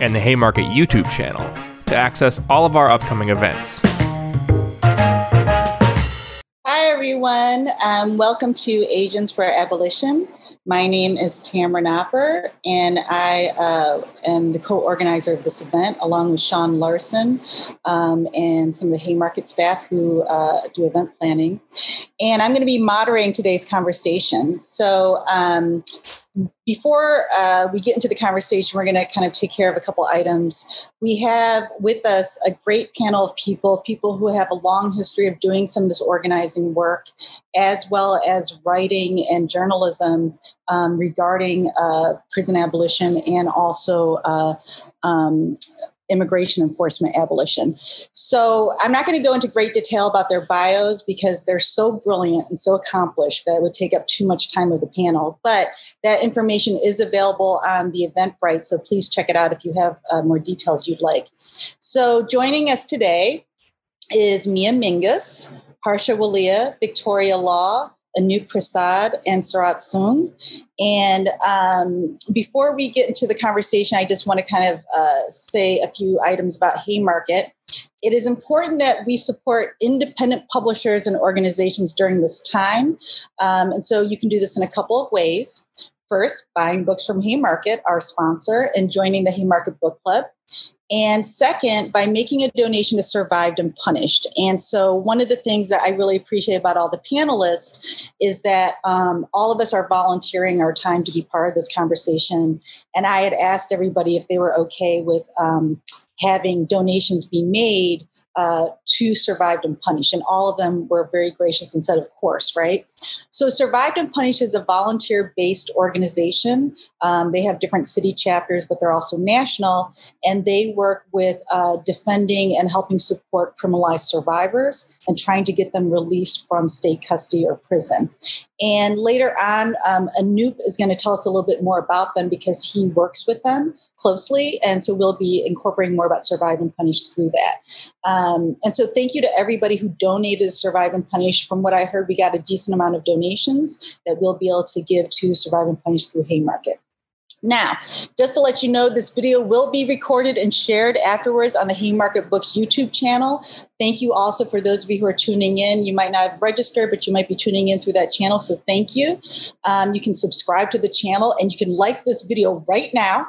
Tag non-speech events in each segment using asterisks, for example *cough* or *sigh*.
and the Haymarket YouTube channel to access all of our upcoming events. Hi, everyone. Um, welcome to Asians for Abolition. My name is Tamara Knopper, and I uh, am the co organizer of this event, along with Sean Larson um, and some of the Haymarket staff who uh, do event planning. And I'm going to be moderating today's conversation. So, um, before uh, we get into the conversation, we're going to kind of take care of a couple items. We have with us a great panel of people, people who have a long history of doing some of this organizing work, as well as writing and journalism um, regarding uh, prison abolition and also uh, um, immigration enforcement abolition. So I'm not going to go into great detail about their bios because they're so brilliant and so accomplished that it would take up too much time of the panel. But that information is available on the Eventbrite, so please check it out if you have uh, more details you'd like. So joining us today is Mia Mingus, Harsha Walia, Victoria Law, Anoop Prasad and Sarath Suong. And um, before we get into the conversation, I just want to kind of uh, say a few items about Haymarket. It is important that we support independent publishers and organizations during this time. Um, and so you can do this in a couple of ways. First, buying books from Haymarket, our sponsor, and joining the Haymarket Book Club. And second, by making a donation to Survived and Punished. And so, one of the things that I really appreciate about all the panelists is that um, all of us are volunteering our time to be part of this conversation. And I had asked everybody if they were okay with um, having donations be made uh, to Survived and Punished. And all of them were very gracious and said, of course, right? So, Survived and Punished is a volunteer based organization. Um, they have different city chapters, but they're also national. And they work with uh, defending and helping support criminalized survivors and trying to get them released from state custody or prison. And later on, um, Anoop is going to tell us a little bit more about them because he works with them closely. And so we'll be incorporating more about Survive and Punish through that. Um, and so thank you to everybody who donated to Survive and Punish. From what I heard, we got a decent amount of donations that we'll be able to give to Survive and Punish through Haymarket. Now, just to let you know, this video will be recorded and shared afterwards on the Haymarket Books YouTube channel. Thank you also for those of you who are tuning in. You might not have registered, but you might be tuning in through that channel. So thank you. Um, you can subscribe to the channel and you can like this video right now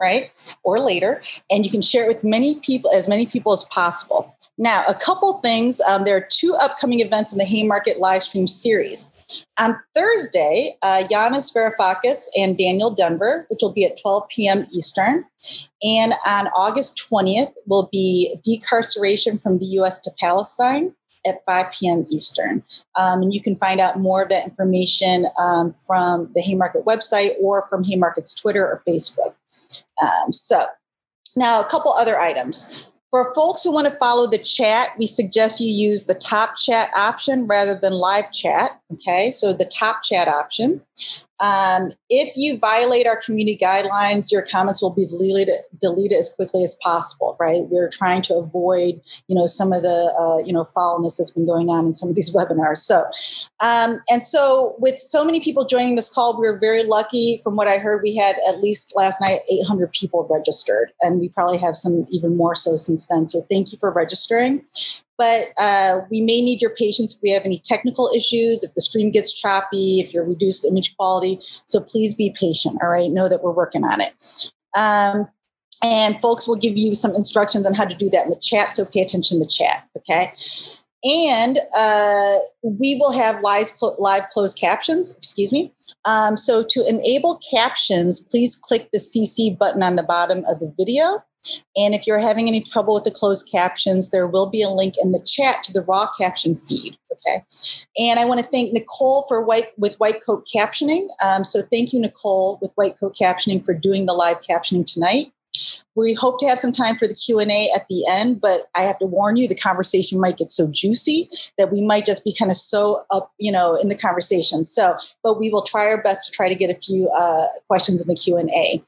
right or later and you can share it with many people as many people as possible now a couple things um, there are two upcoming events in the haymarket live stream series on Thursday, uh, Yanis Varoufakis and Daniel Denvir, which will be at 12 p.m. Eastern. And on August 20th will be Decarceration from the U.S. to Palestine at 5 p.m. Eastern. Um, and you can find out more of that information um, from the Haymarket website or from Haymarket's Twitter or Facebook. Um, so, now a couple other items. For folks who want to follow the chat, we suggest you use the top chat option rather than live chat. Okay, so the top chat option. Um, if you violate our community guidelines, your comments will be deleted, deleted as quickly as possible. Right? We're trying to avoid, you know, some of the, uh, you know, foulness that's been going on in some of these *laughs* webinars. So, um, and so with so many people joining this call, we are very lucky. From what I heard, we had at least last night 800 people registered, and we probably have some even more so since then. So, thank you for registering but uh, we may need your patience if we have any technical issues, if the stream gets choppy, if you're reduced image quality. So please be patient, all right? Know that we're working on it. Um, and folks will give you some instructions on how to do that in the chat, so pay attention to the chat, okay? And uh, we will have live, live closed captions, excuse me. Um, so to enable captions, please click the CC button on the bottom of the video. And if you're having any trouble with the closed captions, there will be a link in the chat to the raw caption feed. Okay. And I want to thank Nicole for white with White Coat Captioning. Um, so thank you, Nicole, with White Coat Captioning for doing the live captioning tonight. We hope to have some time for the q&a at the end but i have to warn you the conversation might get so juicy that we might just be kind of so up you know in the conversation so but we will try our best to try to get a few uh, questions in the q&a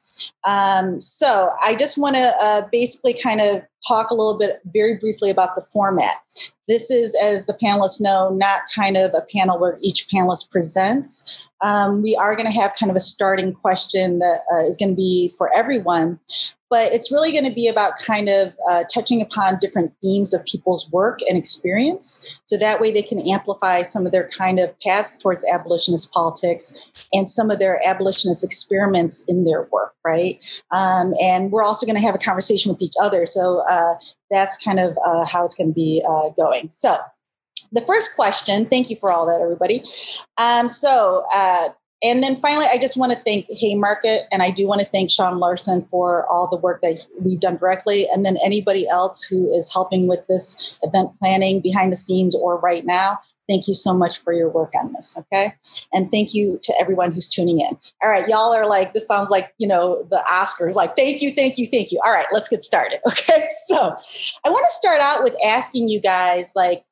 um, so I just want to uh, basically kind of talk a little bit very briefly about the format. This is, as the panelists know, not kind of a panel where each panelist presents. Um, we are going to have kind of a starting question that uh, is going to be for everyone, but it's really going to be about kind of uh, touching upon different themes of people's work and experience. So that way they can amplify some of their kind of paths towards abolitionist politics and some of their abolitionist experiments in their work, right? Um, and we're also going to have a conversation with each other. So uh, that's kind of uh, how it's going to be uh, going. So the first question, thank you for all that, everybody. Um, so, uh, and then finally, I just want to thank Haymarket and I do want to thank Sean Larson for all the work that we've done directly. And then anybody else who is helping with this event planning behind the scenes or right now. Thank you so much for your work on this. Okay. And thank you to everyone who's tuning in. All right. Y'all are like, this sounds like, you know, the Oscars, like, thank you, thank you, thank you. All right. Let's get started. *laughs* Okay. So I want to start out with asking you guys, like,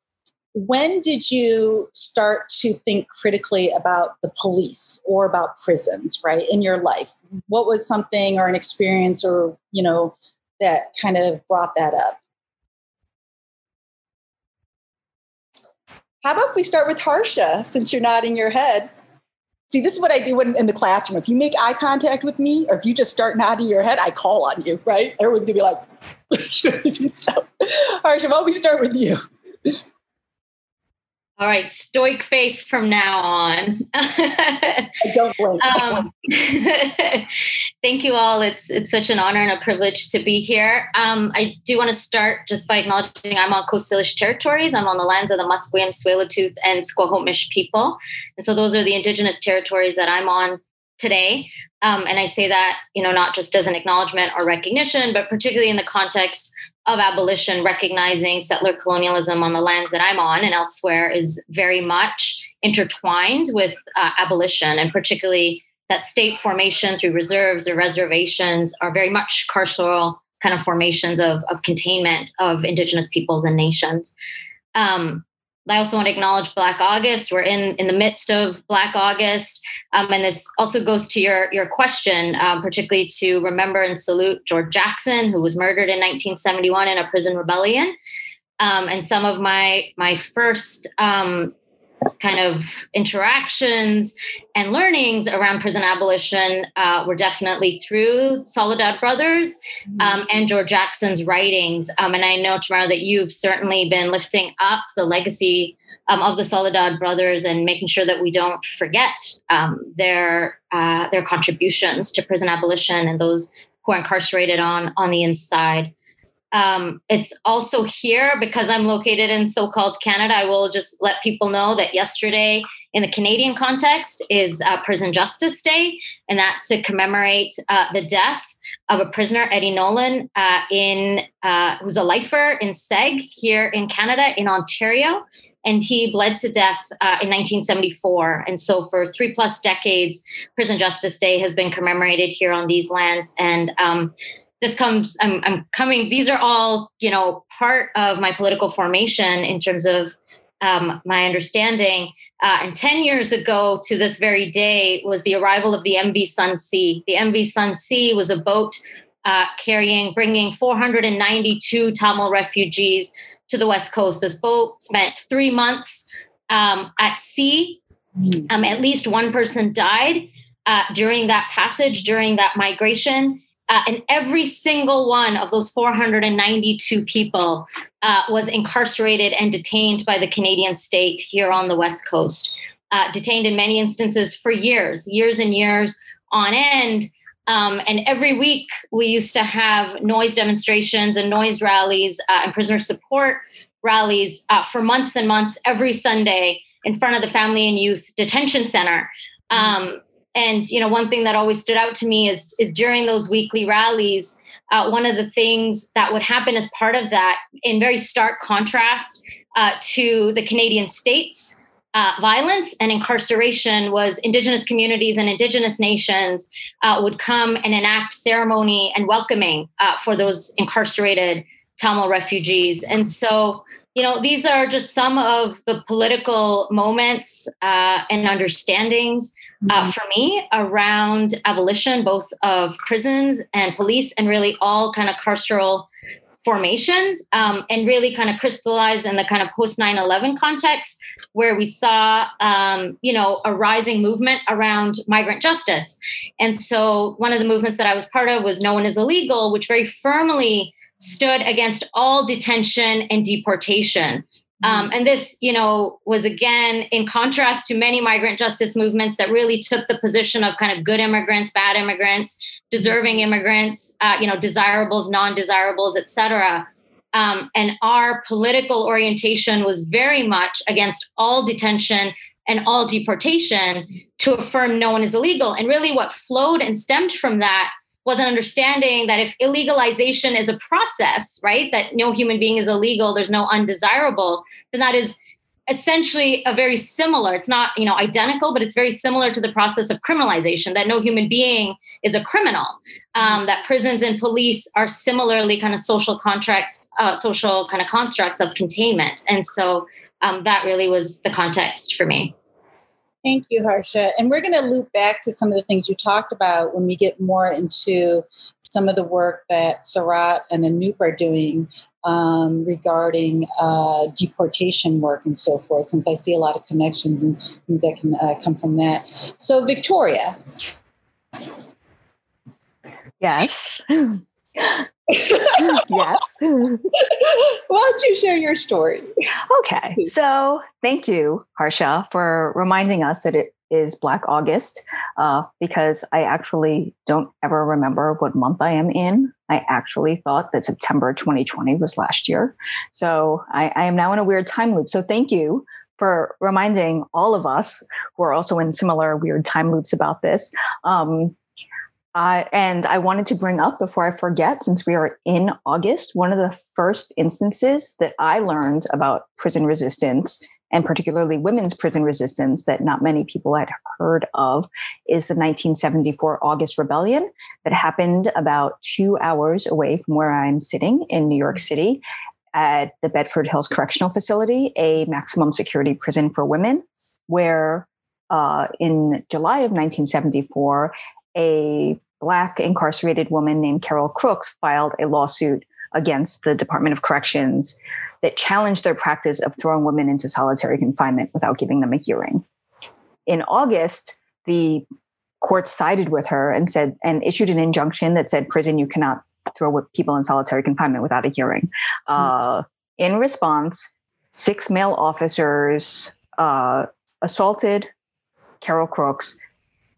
when did you start to think critically about the police or about prisons right in your life? What was something or an experience or you know that kind of brought that up? How about we start with harsha since you're nodding your head? See this is what i do when in the classroom. If you make eye contact with me or if you just start nodding your head i call on you right? Everyone's gonna be like *laughs* so harsha why don't we start with you all right, stoic face from now on. I don't blink. *laughs* Um, *laughs* thank you all. It's it's such an honor and a privilege to be here. Um, I do want to start just by acknowledging I'm on Coast Salish territories. I'm on the lands of the Musqueam, Tsleil-Waututh, and Squamish people, and so those are the indigenous territories that I'm on today. Um, and I say that you know not just as an acknowledgement or recognition, but particularly in the context of abolition, recognizing settler colonialism on the lands that I'm on and elsewhere is very much intertwined with uh, abolition, and particularly that state formation through reserves or reservations are very much carceral kind of formations of, of containment of indigenous peoples and nations. Um, I also want to acknowledge Black August. We're in in the midst of Black August, um, and this also goes to your your question, um, particularly to remember and salute George Jackson, who was murdered in 1971 in a prison rebellion. Um, and some of my my first um, kind of interactions and learnings around prison abolition uh, were definitely through Soledad Brothers mm-hmm. um, and George Jackson's writings. Um, and I know, Tamara, that you've certainly been lifting up the legacy um, of the Soledad Brothers and making sure that we don't forget um, their uh, their contributions to prison abolition and those who are incarcerated on on the inside. Um, it's also here because I'm located in so called Canada. I will just let people know that yesterday, in the Canadian context, is uh, Prison Justice Day, and that's to commemorate uh, the death of a prisoner, Eddie Nalon, uh, in uh, who's a lifer in SEG here in Canada, in Ontario. And he bled to death uh, in 1974. And so, for three plus decades, Prison Justice Day has been commemorated here on these lands. And um, this comes I'm, I'm coming these are all you know part of my political formation in terms of um, my understanding. Uh, and 10 years ago to this very day was the arrival of the mv sun sea. The mv sun sea was a boat uh, carrying bringing 492 tamil refugees to the west coast. This boat spent three months um, at sea. Hmm. um, at least one person died uh, during that passage during that migration uh, and every single one of those 492 people uh, was incarcerated and detained by the Canadian state here on the West Coast. Uh, detained in many instances for years, years and years on end. Um, and every week we used to have noise demonstrations and noise rallies uh, and prisoner support rallies uh, for months and months every Sunday in front of the Family and Youth Detention Center. Um, and you know, one thing that always stood out to me is is during those weekly rallies, uh, one of the things that would happen as part of that, in very stark contrast uh, to the Canadian states uh, violence and incarceration was indigenous communities and indigenous nations uh, would come and enact ceremony and welcoming uh, for those incarcerated Tamil refugees. And so, you know, these are just some of the political moments uh, and understandings uh, mm-hmm. for me around abolition, both of prisons and police, and really all kind of carceral formations um, and really kind of crystallized in the kind of post 9-11 context where we saw um, you know a rising movement around migrant justice and so one of the movements that i was part of was no one is illegal which very firmly stood against all detention and deportation um, mm-hmm. and this, you know, was again in contrast to many migrant justice movements that really took the position of kind of good immigrants, bad immigrants, deserving immigrants, uh, you know, desirables, non-desirables, et cetera. Um, and our political orientation was very much against all detention and all deportation to affirm no one is illegal. And really, what flowed and stemmed from that was an understanding that if illegalization is a process, right, that no human being is illegal, there's no undesirable, then that is essentially a very similar it's not you know identical but it's very similar to the process of criminalization that no human being is a criminal. Um, that prisons and police are similarly kind of social contracts uh, social kind of constructs of containment. And so um, that really was the context for me Thank you, Harsha. And we're going to loop back to some of the things you talked about when we get more into some of the work that Sarath and Anoop are doing um, regarding uh, deportation work and so forth, since I see a lot of connections and things that can uh, come from that. So, Victoria. Yes. *laughs* *laughs* yes. *laughs* Why don't you share your story? Okay. So thank you, Harsha, for reminding us that it is Black August uh, because I actually don't ever remember what month I am in. I actually thought that September 2020 was last year. So I, I am now in a weird time loop. So thank you for reminding all of us who are also in similar weird time loops about this. Um, uh, and I wanted to bring up before I forget, since we are in August, one of the first instances that I learned about prison resistance, and particularly women's prison resistance, that not many people had heard of, is the 1974 August Rebellion that happened about two hours away from where I'm sitting in New York City at the Bedford Hills Correctional Facility, a maximum security prison for women, where uh, in July of 1974, a Black incarcerated woman named Carol Crooks filed a lawsuit against the Department of Corrections that challenged their practice of throwing women into solitary confinement without giving them a hearing. In August, the court sided with her and said and issued an injunction that said prison you cannot throw people in solitary confinement without a hearing. Uh, in response, six male officers uh, assaulted Carol Crooks,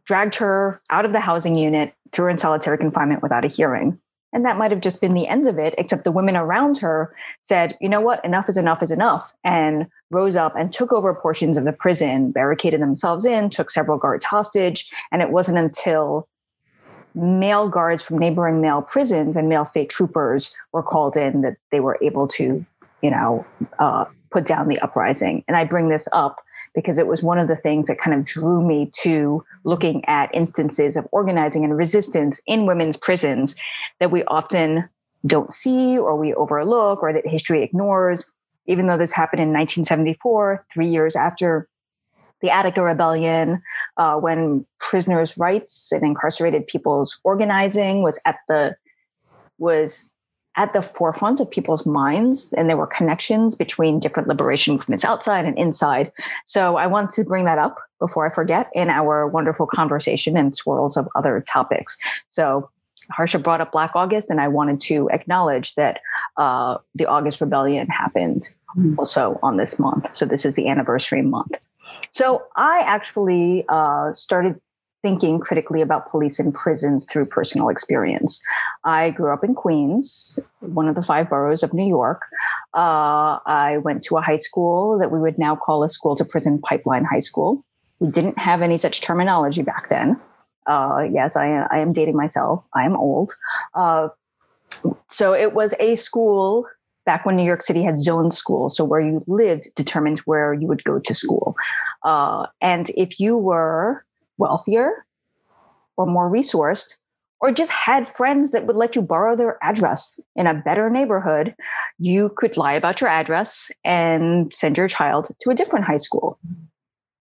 dragged her out of the housing unit, threw in solitary confinement without a hearing. And that might have just been the end of it, except the women around her said, you know what, enough is enough is enough, and rose up and took over portions of the prison, barricaded themselves in, took several guards hostage. And it wasn't until male guards from neighboring male prisons and male state troopers were called in that they were able to, you know, uh, put down the uprising. And I bring this up because it was one of the things that kind of drew me to looking at instances of organizing and resistance in women's prisons that we often don't see or we overlook or that history ignores. Even though this happened in 1974, three years after the Attica Rebellion, uh, when prisoners' rights and incarcerated people's organizing was at the was at the forefront of people's minds and there were connections between different liberation movements outside and inside. So i want to bring that up before i forget in our wonderful conversation and swirls of other topics. So harsha brought up black august and i wanted to acknowledge that uh, the august rebellion happened mm-hmm. also on this month. So this is the anniversary month. So i actually uh, started thinking critically about police and prisons through personal experience. I grew up in Queens, one of the five boroughs of New York. Uh, I went to a high school that we would now call a school to prison pipeline high school. We didn't have any such terminology back then. Uh, yes, I, I, am dating myself. I am old. Uh, so it was a school back when New York City had zone schools. So where you lived determined where you would go to school. Uh, and if you were wealthier or more resourced, or just had friends that would let you borrow their address in a better neighborhood, you could lie about your address and send your child to a different high school.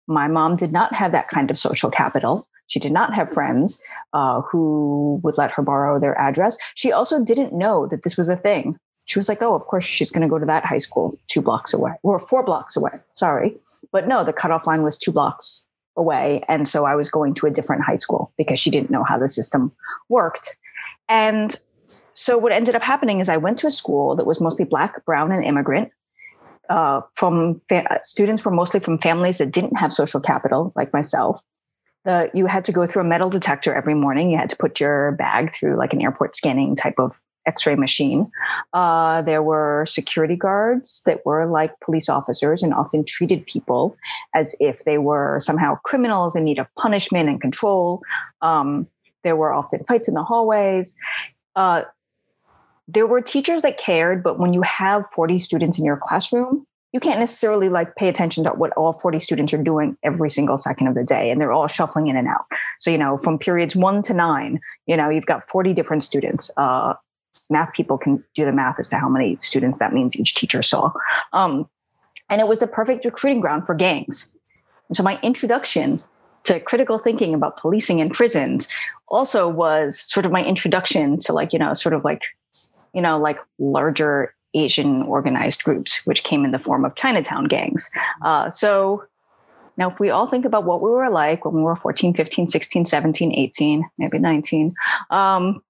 My mom did not have that kind of social capital. She did not have friends uh, who would let her borrow their address. She also didn't know that this was a thing. She was like, oh, of course, she's going to go to that high school two blocks away or four blocks away. Sorry. But no, the cutoff line was two blocks away. And so I was going to a different high school because she didn't know how the system worked. And so what ended up happening is I went to a school that was mostly black, brown, and immigrant. Uh, from fa- students were mostly from families that didn't have social capital, like myself. The, you had to go through a metal detector every morning. You had to put your bag through like an airport scanning type of x-ray machine. Uh, there were security guards that were like police officers and often treated people as if they were somehow criminals in need of punishment and control. Um, there were often fights in the hallways. Uh, there were teachers that cared but when you have 40 students in your classroom you can't necessarily like pay attention to what all 40 students are doing every single second of the day and they're all shuffling in and out. So you know from periods one to nine you know you've got 40 different students uh, math people can do the math as to how many students that means each teacher saw. Um, and it was the perfect recruiting ground for gangs. And so my introduction to critical thinking about policing in prisons also was sort of my introduction to like, you know, sort of like, you know, like larger Asian organized groups, which came in the form of Chinatown gangs. Uh, so now, if we all think about what we were like when we were 14, 15, 16, 17, 18, maybe 19, um,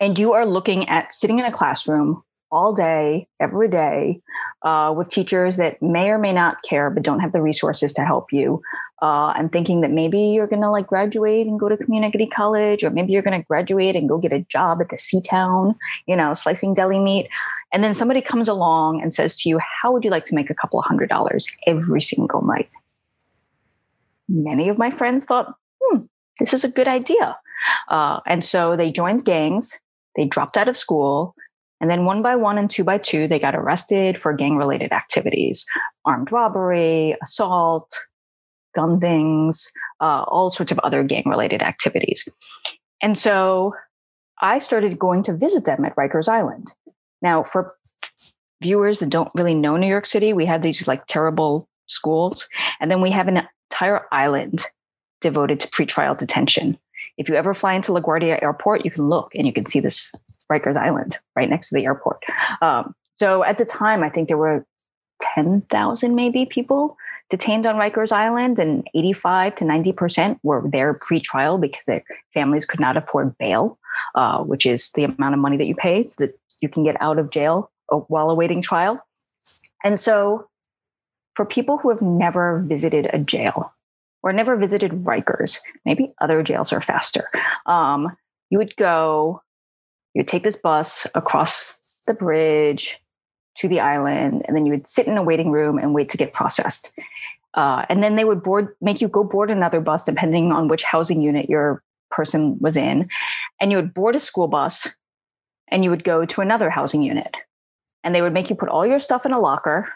and you are looking at sitting in a classroom all day, every day, uh, with teachers that may or may not care, but don't have the resources to help you. Uh, and thinking that maybe you're going to like graduate and go to community college, or maybe you're going to graduate and go get a job at the C Town, you know, slicing deli meat. And then somebody comes along and says to you, How would you like to make a couple of hundred dollars every single night? Many of my friends thought, Hmm, this is a good idea. Uh, and so they joined gangs they dropped out of school. And then one by one and two by two, they got arrested for gang related activities armed robbery, assault, gun things, uh, all sorts of other gang related activities. And so I started going to visit them at Rikers Island. Now, for viewers that don't really know New York City, we have these like terrible schools, and then we have an entire island devoted to pretrial detention. If you ever fly into LaGuardia Airport, you can look and you can see this Rikers Island right next to the airport. Um, so at the time, I think there were 10,000 maybe people detained on Rikers Island, and 85 to 90% were there pre trial because their families could not afford bail, uh, which is the amount of money that you pay so that you can get out of jail uh, while awaiting trial. And so, for people who have never visited a jail, or never visited Rikers, maybe other jails are faster. Um, you would go, you would take this bus across the bridge to the island, and then you would sit in a waiting room and wait to get processed. Uh, and then they would board, make you go board another bus depending on which housing unit your person was in. And you would board a school bus and you would go to another housing unit. And they would make you put all your stuff in a locker.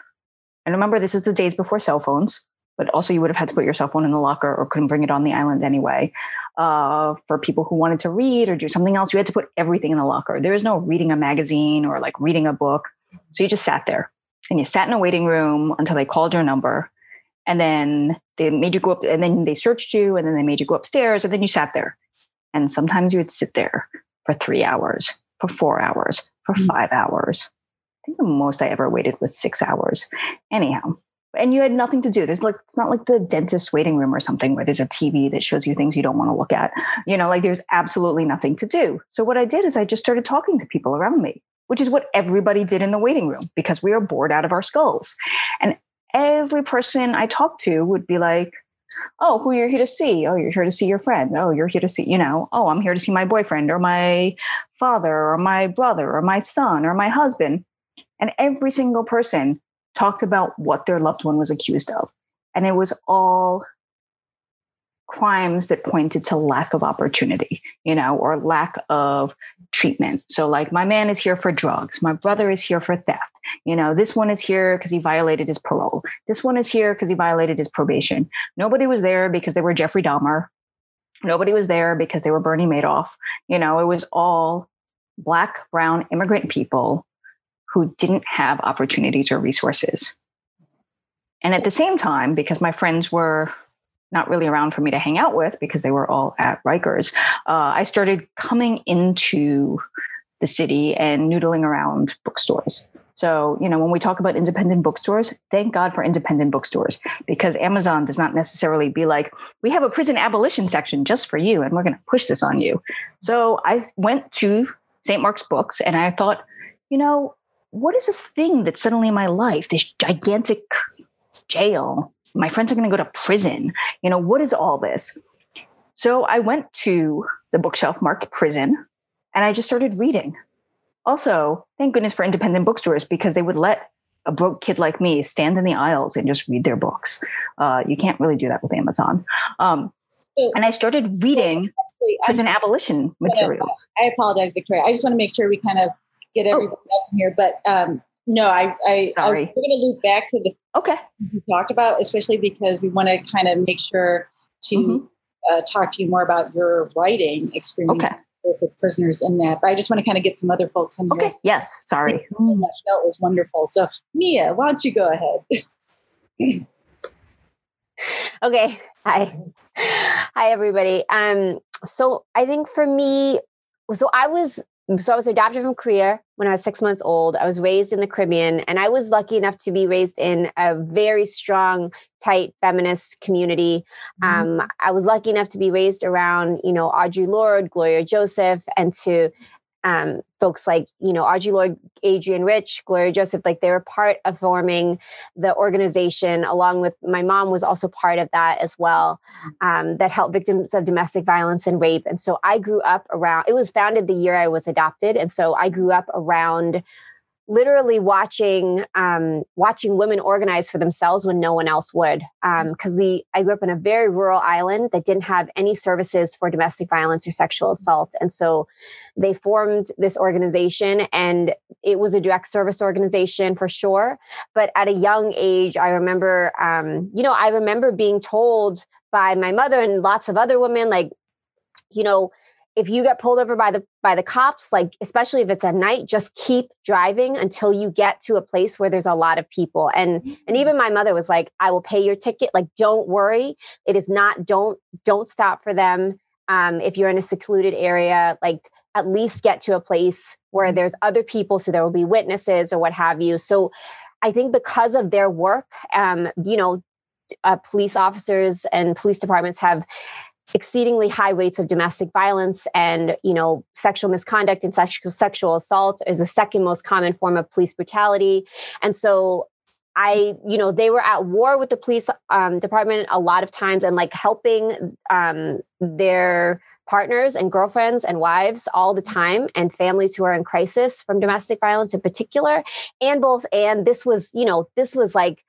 And remember, this is the days before cell phones but also you would have had to put your cell phone in the locker or couldn't bring it on the island anyway. Uh, for people who wanted to read or do something else, you had to put everything in the locker. There was no reading a magazine or like reading a book. So you just sat there and you sat in a waiting room until they called your number. And then they made you go up and then they searched you and then they made you go upstairs and then you sat there. And sometimes you would sit there for three hours, for four hours, for mm-hmm. five hours. I think the most I ever waited was six hours. Anyhow, and you had nothing to do. There's like it's not like the dentist waiting room or something where there's a TV that shows you things you don't want to look at. You know, like there's absolutely nothing to do. So what I did is I just started talking to people around me, which is what everybody did in the waiting room because we are bored out of our skulls. And every person I talked to would be like, "Oh, who you're here to see? Oh, you're here to see your friend. Oh, you're here to see, you know, oh, I'm here to see my boyfriend or my father or my brother or my son or my husband." And every single person talked about what their loved one was accused of. And it was all crimes that pointed to lack of opportunity, you know, or lack of treatment. So, like, my man is here for drugs, my brother is here for theft. You know, this one is here because he violated his parole. This one is here because he violated his probation. Nobody was there because they were Jeffrey Dahmer. Nobody was there because they were Bernie Madoff. You know, it was all Black, brown, immigrant people who didn't have opportunities or resources. And at the same time, because my friends were not really around for me to hang out with because they were all at Rikers, uh, I started coming into the city and noodling around bookstores. So, you know, when we talk about independent bookstores, thank God for independent bookstores because Amazon does not necessarily be like, we have a prison abolition section just for you and we're going to push this on you. So I went to St. Mark's Books and I thought, you know, what is this thing that's suddenly in my life, this gigantic jail? My friends are going to go to prison. You know, what is all this? So I went to the bookshelf marked prison and I just started reading. Also, thank goodness for independent bookstores because they would let a broke kid like me stand in the aisles and just read their books. Uh, you can't really do that with Amazon. Um, and I started reading prison abolition materials. I apologize, Victoria. I just want to make sure we kind of get oh. everybody oh. else in here. But um, no, I, I, I we're going to loop back to the okay we talked about, especially because we want to kind of make sure to mm-hmm. uh, talk to you more about your writing experience. Okay with prisoners in that. But I just want to kind of get some other folks in okay. Yes. Sorry. Thank so much. That was wonderful. So Mia, why don't you go ahead? *laughs* okay. Hi. Hi everybody. Um, so I think for me, so I was so I was adopted from Korea when I was six months old. I was raised in the Caribbean, and I was lucky enough to be raised in a very strong, tight feminist community. Mm-hmm. Um, I was lucky enough to be raised around, you know, Audre Lorde, Gloria Joseph, and to um, folks like you know Audre Lorde, Adrienne Rich, Gloria Joseph, like they were part of forming the organization. Along with my mom was also part of that as well. Um, that helped victims of domestic violence and rape. And so I grew up around. It was founded the year I was adopted, and so I grew up around literally watching um, watching women organize for themselves when no one else would. Because um, we i grew up in a very rural island that didn't have any services for domestic violence or sexual assault. And so they formed this organization and it was a direct service organization for sure. But at a young age i remember um, you know i remember being told by my mother and lots of other women like you know if you get pulled over by the by the cops like especially if it's at night just keep driving until you get to a place where there's a lot of people. And and mm-hmm. even my mother was like i will pay your ticket. Like don't worry. It is not don't don't stop for them. Um, if you're in a secluded area like at least get to a place where mm-hmm. there's other people so there will be witnesses or what have you. So i think because of their work um, you know uh, police officers and police departments have exceedingly high rates of domestic violence and you know sexual misconduct and sexual sexual assault is the second most common form of police brutality and so I, you know, they were at war with the police um, department a lot of times and like helping um, their partners and girlfriends and wives all the time and families who are in crisis from domestic violence in particular. And both, and this was, you know, this was like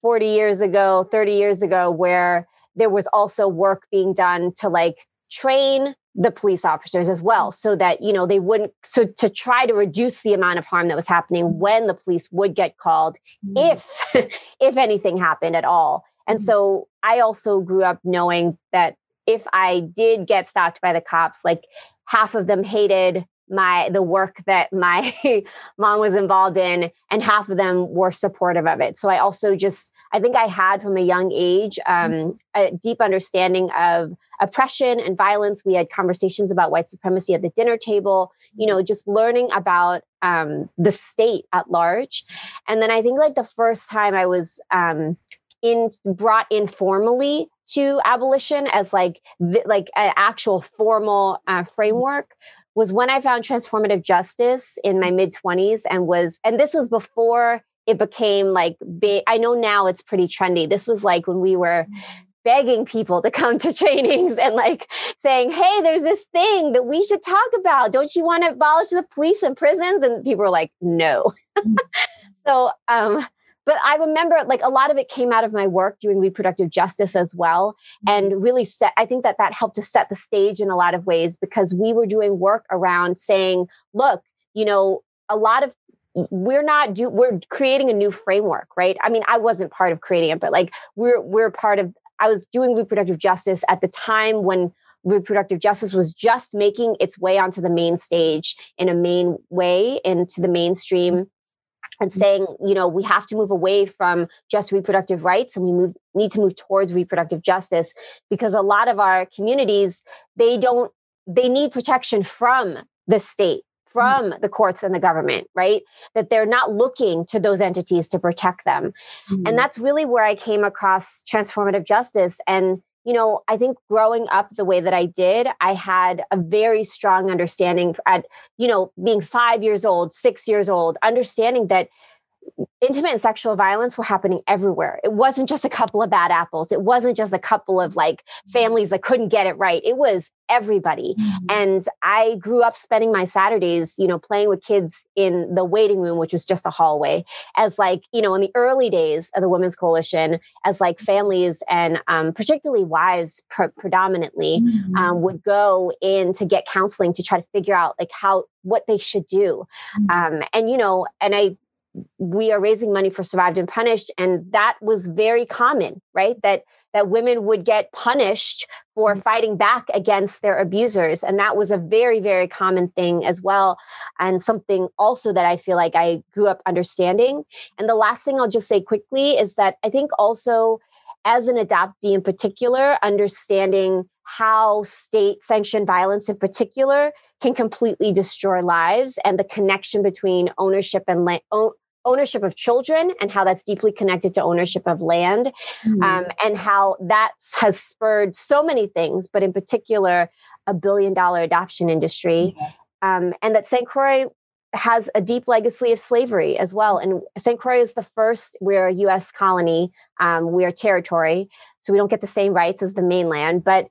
40 years ago, 30 years ago, where there was also work being done to like train the police officers as well so that you know they wouldn't so to try to reduce the amount of harm that was happening when the police would get called mm-hmm. if *laughs* if anything happened at all and mm-hmm. so i also grew up knowing that if i did get stopped by the cops like half of them hated my the work that my *laughs* mom was involved in and half of them were supportive of it. So i also just i think i had from a young age um, mm-hmm. a deep understanding of oppression and violence. We had conversations about white supremacy at the dinner table you know just learning about um, the state at large. And then i think like the first time i was um, in brought informally to abolition as like like an actual formal uh, framework was when I found transformative justice in my mid 20s and was, and this was before it became like big. I know now it's pretty trendy. This was like when we were begging people to come to *laughs* trainings and like saying, hey, there's this thing that we should talk about. Don't you want to abolish the police and prisons? And people were like, no. Mm. *laughs* so, um, but I remember like a lot of it came out of my work doing reproductive justice as well. Mm-hmm. And really set, I think that that helped to set the stage in a lot of ways because we were doing work around saying, look, you know, a lot of we're not do we're creating a new framework right i mean i wasn't part of creating it but like we're we're part of i was doing reproductive justice at the time when reproductive justice was just making its way onto the main stage in a main way into the mainstream and mm-hmm. saying you know we have to move away from just reproductive rights and we move, need to move towards reproductive justice because a lot of our communities they don't they need protection from the state mm-hmm. from the courts and the government right that they're not looking to those entities to protect them mm-hmm. and that's really where i came across transformative justice and you know, I think growing up the way that I did, I had a very strong understanding at, you know, being five years old, six years old, understanding that intimate and sexual violence were happening everywhere. It wasn't just a couple of bad apples. It wasn't just a couple of like families that couldn't get it right. It was everybody. Mm-hmm. And I grew up spending my Saturdays, you know, playing with kids in the waiting room, which was just a hallway, as like, you know, in the early days of the Women's Coalition, as like families and um, particularly wives pr- predominantly um, mm-hmm. um, would go in to get counseling to try to figure out like how what they should do. Mm-hmm. Um, and, you know, and I we are raising money for survived and punished. And that was very common right? That that women would get punished for mm-hmm. fighting back against their abusers. And that was a very very common thing as well. And something also that i feel like i grew up understanding. And the last thing i'll just say quickly is that i think also as an adoptee in particular understanding how state sanctioned violence in particular can completely destroy lives and the connection between ownership and land, ownership of children and how that's deeply connected to ownership of land mm-hmm. um, and how that has spurred so many things but in particular a billion dollar adoption industry mm-hmm. um, and that st croix has a deep legacy of slavery as well and st croix is the first we're a us colony um, we are territory so we don't get the same rights as the mainland but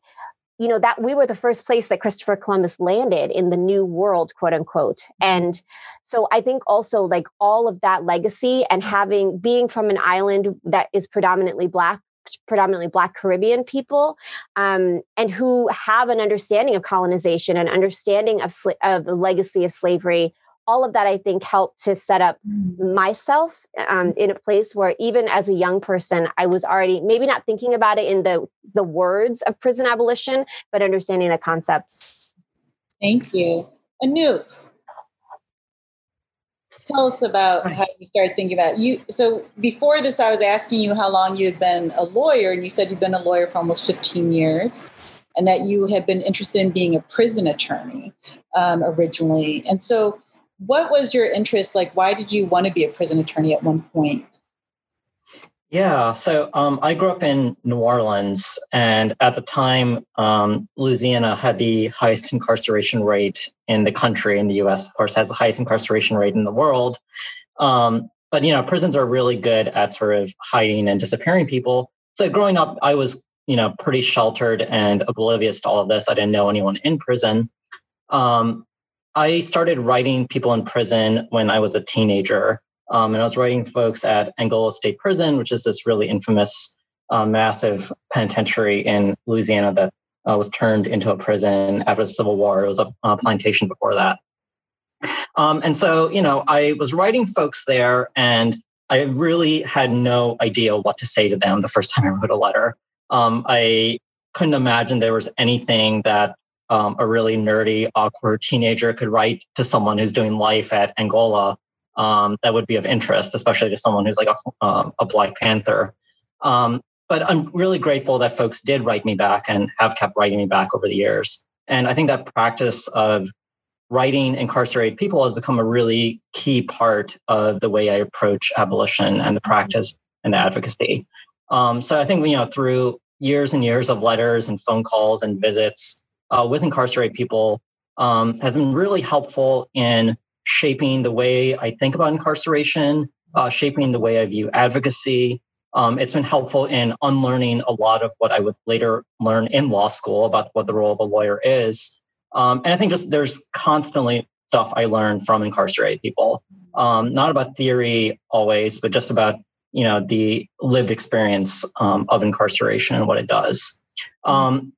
you know that we were the first place that christopher columbus landed in the new world quote unquote mm-hmm. and so i think also like all of that legacy and having being from an island that is predominantly black predominantly black caribbean people um, and who have an understanding of colonization and understanding of, sl- of the legacy of slavery all of that i think helped to set up mm. myself um, in a place where even as a young person i was already maybe not thinking about it in the the words of prison abolition but understanding the concepts. Thank you. Anoop tell us about how you started thinking about it. you so before this i was asking you how long you had been a lawyer and you said you've been a lawyer for almost 15 years and that you had been interested in being a prison attorney um, originally. And so what was your interest like why did you want to be a prison attorney at one point yeah so um, i grew up in new orleans and at the time um, louisiana had the highest incarceration rate in the country in the us of course has the highest incarceration rate in the world. Um, but you know prisons are really good at sort of hiding and disappearing people. So growing up i was you know pretty sheltered and oblivious to all of this. I didn't know anyone in prison. Um, I started writing people in prison when I was a teenager. Um, and I was writing folks at Angola State Prison, which is this really infamous, uh, massive penitentiary in Louisiana that uh, was turned into a prison after the Civil War. It was a, a plantation before that. Um, and so, you know, I was writing folks there, and I really had no idea what to say to them the first time I wrote a letter. Um, I couldn't imagine there was anything that um, a really nerdy, awkward teenager could write to someone who's doing life at Angola um, that would be of interest, especially to someone who's like a, uh, a Black Panther. Um, but I'm really grateful that folks did write me back and have kept writing me back over the years. And I think that practice of writing incarcerated people has become a really key part of the way I approach abolition and the practice and the advocacy. Um, so I think you know through years and years of letters and phone calls and visits, uh, with incarcerated people um, has been really helpful in shaping the way I think about incarceration, uh, shaping the way I view advocacy. Um, it's been helpful in unlearning a lot of what I would later learn in law school about what the role of a lawyer is. Um, and I think just there's constantly stuff I learn from incarcerated people, um, not about theory always, but just about you know the lived experience um, of incarceration and what it does. Um,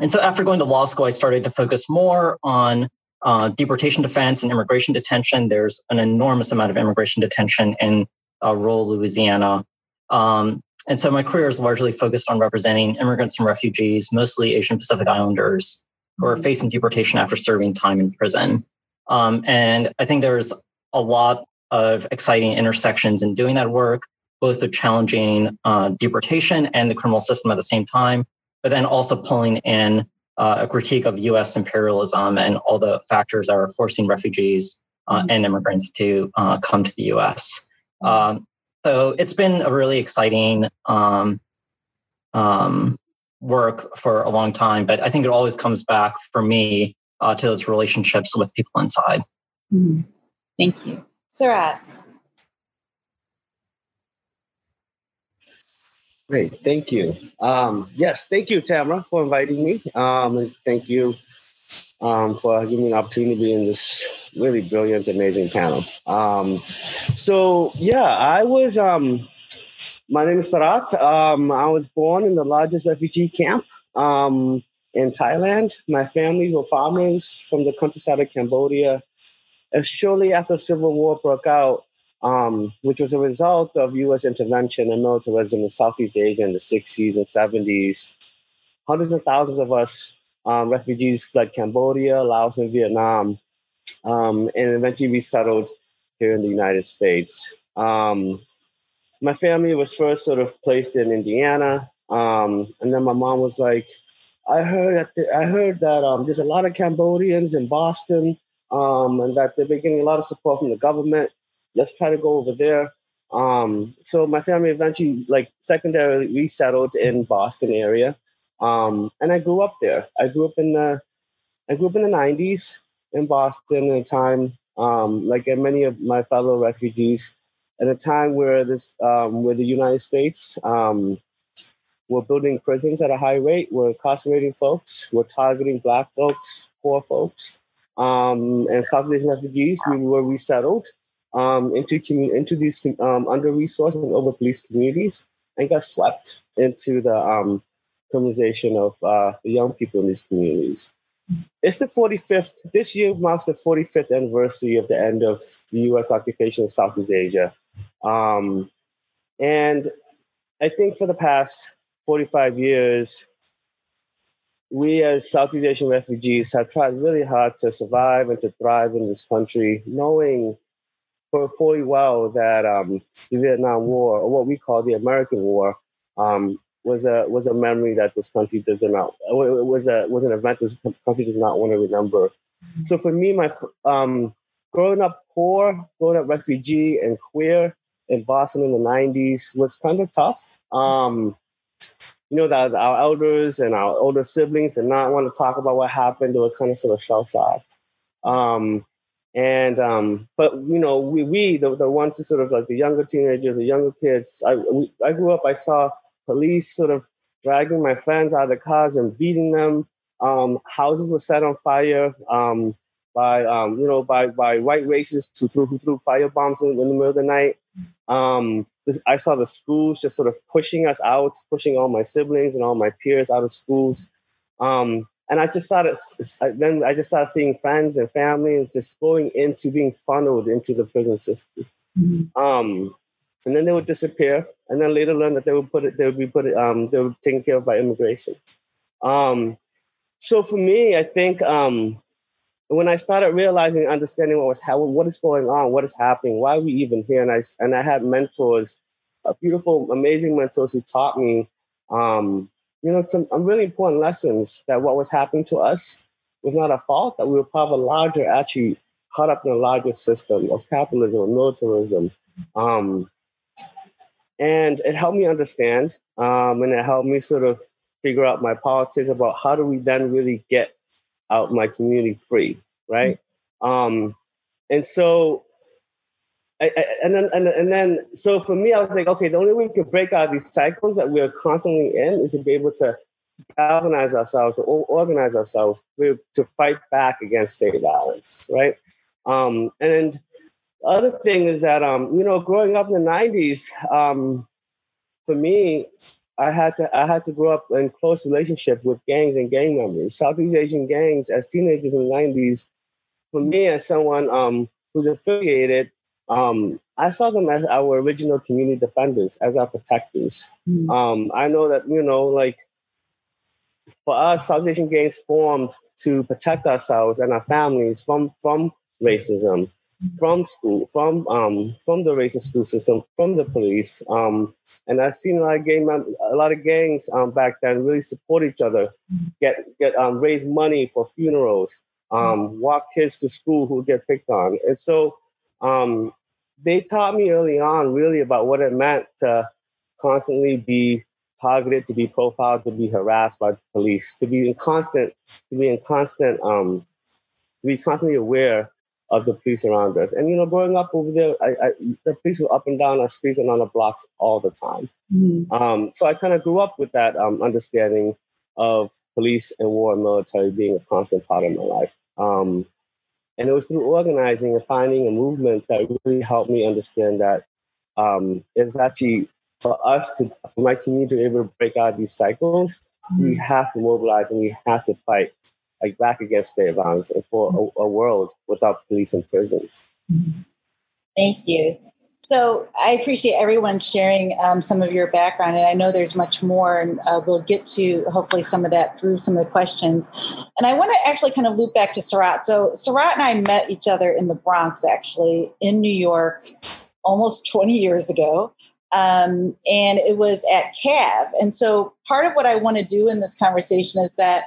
and so after going to law school, I started to focus more on uh, deportation defense and immigration detention. There's an enormous amount of immigration detention in uh, rural Louisiana. Um, and so my career is largely focused on representing immigrants and refugees, mostly Asian Pacific Islanders, who are mm-hmm. facing deportation after serving time in prison. Um, and I think there's a lot of exciting intersections in doing that work, both with challenging uh, deportation and the criminal system at the same time, but then also pulling in uh, a critique of US imperialism and all the factors that are forcing refugees uh, mm-hmm. and immigrants to uh, come to the US. Um, so it's been a really exciting um, um, work for a long time, but I think it always comes back for me uh, to those relationships with people inside. Mm-hmm. Thank you. Sarath. Great, thank you. Um, yes, thank you, Tamara, for inviting me. Um, and thank you um, for giving me an opportunity to be in this really brilliant, amazing panel. Um, so, yeah, I was, um, my name is Sarath. Um, I was born in the largest refugee camp in Thailand. My family were farmers from the countryside of Cambodia. And shortly after the Civil War broke out, um, which was a result of U.S. intervention and militarism in Southeast Asia in the 60s and 70s. Hundreds of thousands of us um, refugees fled Cambodia, Laos, and Vietnam, um, and eventually resettled here in the United States. Um, my family was first sort of placed in Indiana, um, and then my mom was like, "I heard that the, I heard that um, there's a lot of Cambodians in Boston, and that they've been getting a lot of support from the government." Let's try to go over there. Um, so my family eventually like secondarily resettled in Boston area. Um, and I grew up there. I grew up in the I grew up in the nineties in Boston at a time, um, like many of my fellow refugees, at a time where this um, where the United States um, were building prisons at a high rate, were incarcerating folks, were targeting black folks, poor folks, um, and South Asian refugees. We were resettled um, into commun- into these um, under resourced and over policed communities and got swept into the um, criminalization of uh, the young people in these communities. It's the 45th, this year marks the 45th anniversary of the end of the US occupation of Southeast Asia. Um, and I think for the past 45 years, we as Southeast Asian refugees have tried really hard to survive and to thrive in this country, knowing for fully well that um, the Vietnam War, or what we call the American War, um, was a was a memory that this country does not was a was an event this country does not want to remember. So for me, my um, growing up poor, growing up refugee and queer in Boston in the '90s was kind of tough. Um, you know that our elders and our older siblings did not want to talk about what happened. They were kind of sort of shell shocked. Um, and um, but you know, we we the, the ones who sort of like the younger teenagers, the younger kids. I we, I grew up. I saw police sort of dragging my friends out of the cars and beating them. Um, houses were set on fire um, by um, you know by by white racists who threw who threw fire bombs in, in the middle of the night. Um, this, I saw the schools just sort of pushing us out, pushing all my siblings and all my peers out of schools. Um, and I just started then I just started seeing friends and family and just going into being funneled into the prison system. Mm-hmm. Um, and then they would disappear, and then later learn that they would put it, they would be put it, um, they were taken care of by immigration. Um, so for me, I think um, when I started realizing, understanding what was how, what is going on, what is happening, why are we even here, and I and I had mentors, uh, beautiful, amazing mentors who taught me um, you know, some really important lessons that what was happening to us was not our fault, that we were part of a larger, actually caught up in a larger system of capitalism and militarism. Um, and it helped me understand, um, and it helped me sort of figure out my politics about how do we then really get out my community free, right? Um, and so And then and, and then so for me, I was like, okay, the only way we can break out these cycles that we're constantly in is to be able to galvanize ourselves, to organize ourselves to fight back against state violence, right? Um, and other thing is that um, you know, growing up in the '90s, um, for me, I had to I had to grow up in close relationship with gangs and gang members. Southeast Asian gangs as teenagers in the '90s. For me, as someone um, who's affiliated, um, I saw them as our original community defenders, as our protectors. Mm. Um, I know that you know, like for us, South Asian gangs formed to protect ourselves and our families from from racism, from school, from um, from the racist school system, from the police. Um, and I've seen a lot of gang a lot of gangs um, back then really support each other, get get um, raise money for funerals, um, walk kids to school who get picked on, and so um, they taught me early on really about what it meant to constantly be targeted, to be profiled, to be harassed by the police, to be in constant, to be in constant, um, to be constantly aware of the police around us. And you know, growing up over there, I, I, the police were up and down our streets and on the blocks all the time. Mm-hmm. Um, so I kind of grew up with that um, understanding of police and war and military being a constant part of my life. Um, and it was through organizing and finding a movement that really helped me understand that um, it's actually for us to, for my community to be able to break out these cycles, mm-hmm. we have to mobilize and we have to fight like back against state violence and for a, a world without police and prisons. Thank you. So I appreciate everyone sharing um, some of your background, and I know there's much more, and uh, we'll get to hopefully some of that through some of the questions. And I want to actually kind of loop back to Sarath. So Sarath and I met each other in the Bronx, actually in New York, almost 20 years ago. Um, and it was at CAAAV. And so part of what I want to do in this conversation is that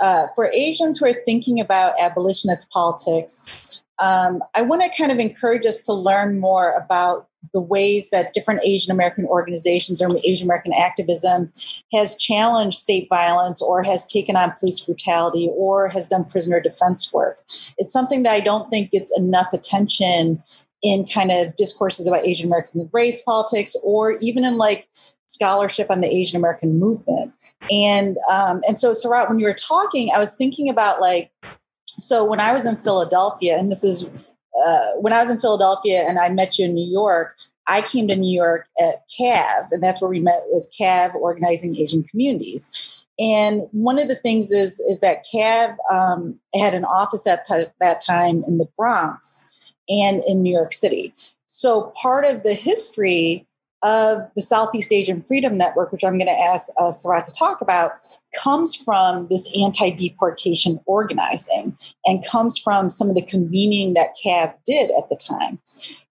uh, for Asians who are thinking about abolitionist politics, um, I want to kind of encourage us to learn more about the ways that different Asian American organizations or Asian American activism has challenged state violence or has taken on police brutality or has done prisoner defense work. It's something that I don't think gets enough attention in kind of discourses about Asian American race politics or even in like scholarship on the Asian American movement. And um, and so Sarath, when you were talking, I was thinking about like so when I was in Philadelphia, and this is uh, when I was in Philadelphia and I met you in New York, I came to New York at CAAAV, and that's where we met was CAAAV organizing Asian communities. And one of the things is is that CAAAV um, had an office at th- that time in the Bronx, and in New York City. So part of the history of the Southeast Asian Freedom Network, which I'm going to ask uh, Sarath to talk about, comes from this anti deportation organizing and comes from some of the convening that CAAAV did at the time.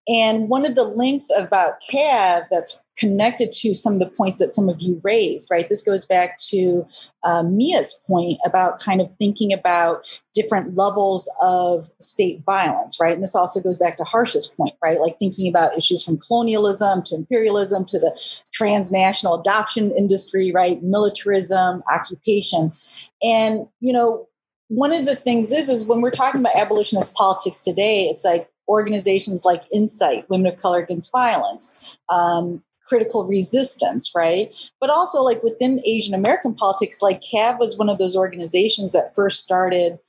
And one of the links about CAAAV that's connected to some of the points that some of you raised, right? This goes back to uh, Mia's point about kind of thinking about different levels of state violence, right? And this also goes back to Harsha's point, right? Like thinking about issues from colonialism to imperialism to the transnational adoption industry, right? Militarism, occupation. And, you know, one of the things is, is when we're talking about abolitionist politics today, it's like organizations like INCITE, Women of Color Against Violence, um, Critical Resistance, right? But also, like within Asian American politics, like CAAAV was one of those organizations that first started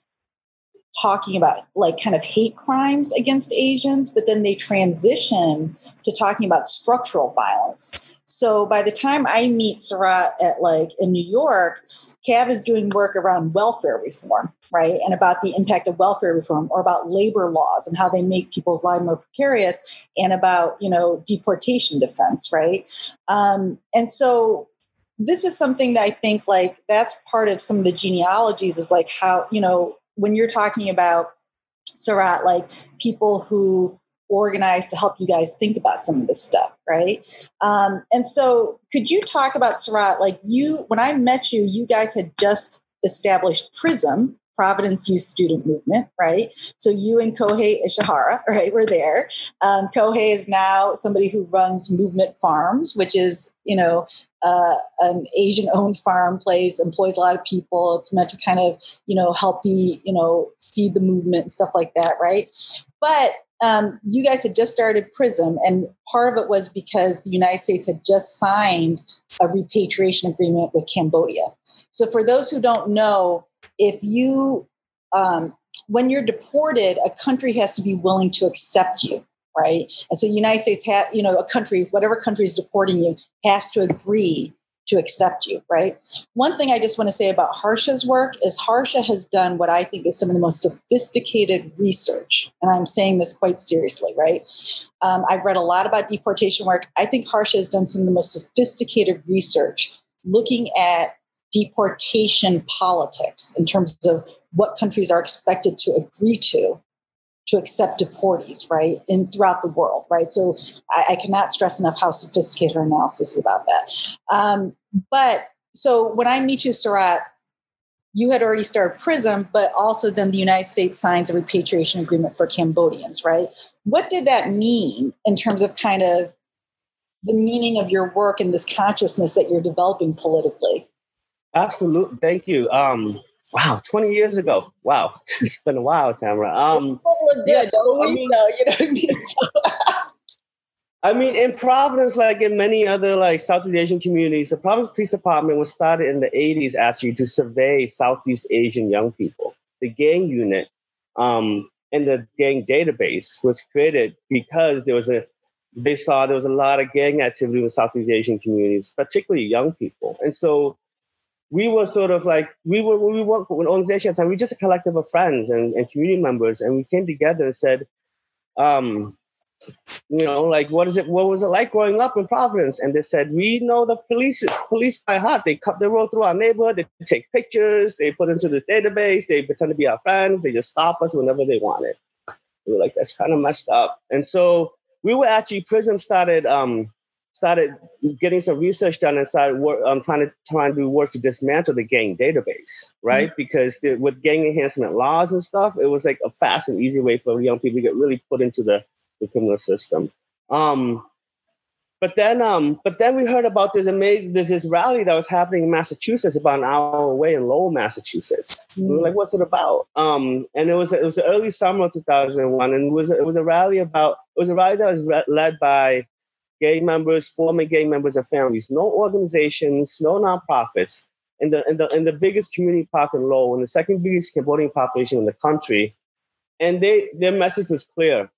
talking about like kind of hate crimes against Asians, but then they transition to talking about structural violence. So by the time I meet Sarath at like in New York, CAAAV is doing work around welfare reform, right? And about the impact of welfare reform or about labor laws and how they make people's lives more precarious and about, you know, deportation defense, right? Um, and so this is something that I think like that's part of some of the genealogies is like how, you know, when you're talking about Sarath, like people who organize to help you guys think about some of this stuff, right? Um, and so, could you talk about Sarath? Like you, when I met you, you guys had just established PrYSM, Providence Youth Student Movement, right? So you and Kohei Ishihara, *laughs* right, were there. Um, Kohei is now somebody who runs Movement Farms, which is, you know, uh, an Asian-owned farm place, employs a lot of people. It's meant to kind of, you know, help you, you know, feed the movement and stuff like that, right? But um, you guys had just started PrYSM, and part of it was because the United States had just signed a repatriation agreement with Cambodia. So, for those who don't know, if you um, when you're deported, a country has to be willing to accept you, right? And so the United States had, you know, a country, whatever country is deporting you, has to agree to accept you, right? One thing I just want to say about Harsha's work is Harsha has done what I think is some of the most sophisticated research. And I'm saying this quite seriously, right? Um, I've read a lot about deportation work. I think Harsha has done some of the most sophisticated research looking at deportation politics in terms of what countries are expected to agree to to accept deportees, right, in throughout the world, right? So I, I cannot stress enough how sophisticated her analysis is about that. Um, but so when I meet you, Sarath, you had already started PrYSM, but also then the United States signs a repatriation agreement for Cambodians, right? What did that mean in terms of kind of the meaning of your work and this consciousness that you're developing politically? Absolutely. Thank you. Um, wow, 20 years ago. Wow. *laughs* It's been a while, Tamara. Um, yeah, so, I mean, so, you know what I mean? *laughs* I mean, in Providence, like in many other like Southeast Asian communities, the Providence Police Department was started in the 80s actually to survey Southeast Asian young people. The gang unit um, and the gang database was created because there was a they saw there was a lot of gang activity in Southeast Asian communities, particularly young people. And so we were sort of like we were we worked with organizations time, we just a collective of friends and, and community members, and we came together and said, um, you know, like what is it? What was it like growing up in Providence? And they said, we know the police police by heart. They cut the road through our neighborhood. They take pictures. They put into this database. They pretend to be our friends. They just stop us whenever they wanted. We were like, that's kind of messed up. And so we were actually PrYSM started um, started getting some research done and started work, um, trying to trying to do work to dismantle the gang database, right? Mm-hmm. Because the, with gang enhancement laws and stuff, it was like a fast and easy way for young people to get really put into the, the criminal system. Um, but then, um, but then we heard about this amazing there's this rally that was happening in Massachusetts, about an hour away in Lowell, Massachusetts. Mm-hmm. We were like, "What's it about?" Um, and it was it was the early summer of 2001, and it was it was a rally about it was a rally that was re- led by gay members, former gay members and families, no organizations, no nonprofits. In the, in the, in the biggest community park in Lowell, in the second biggest Cambodian population in the country. And they, their message was clear.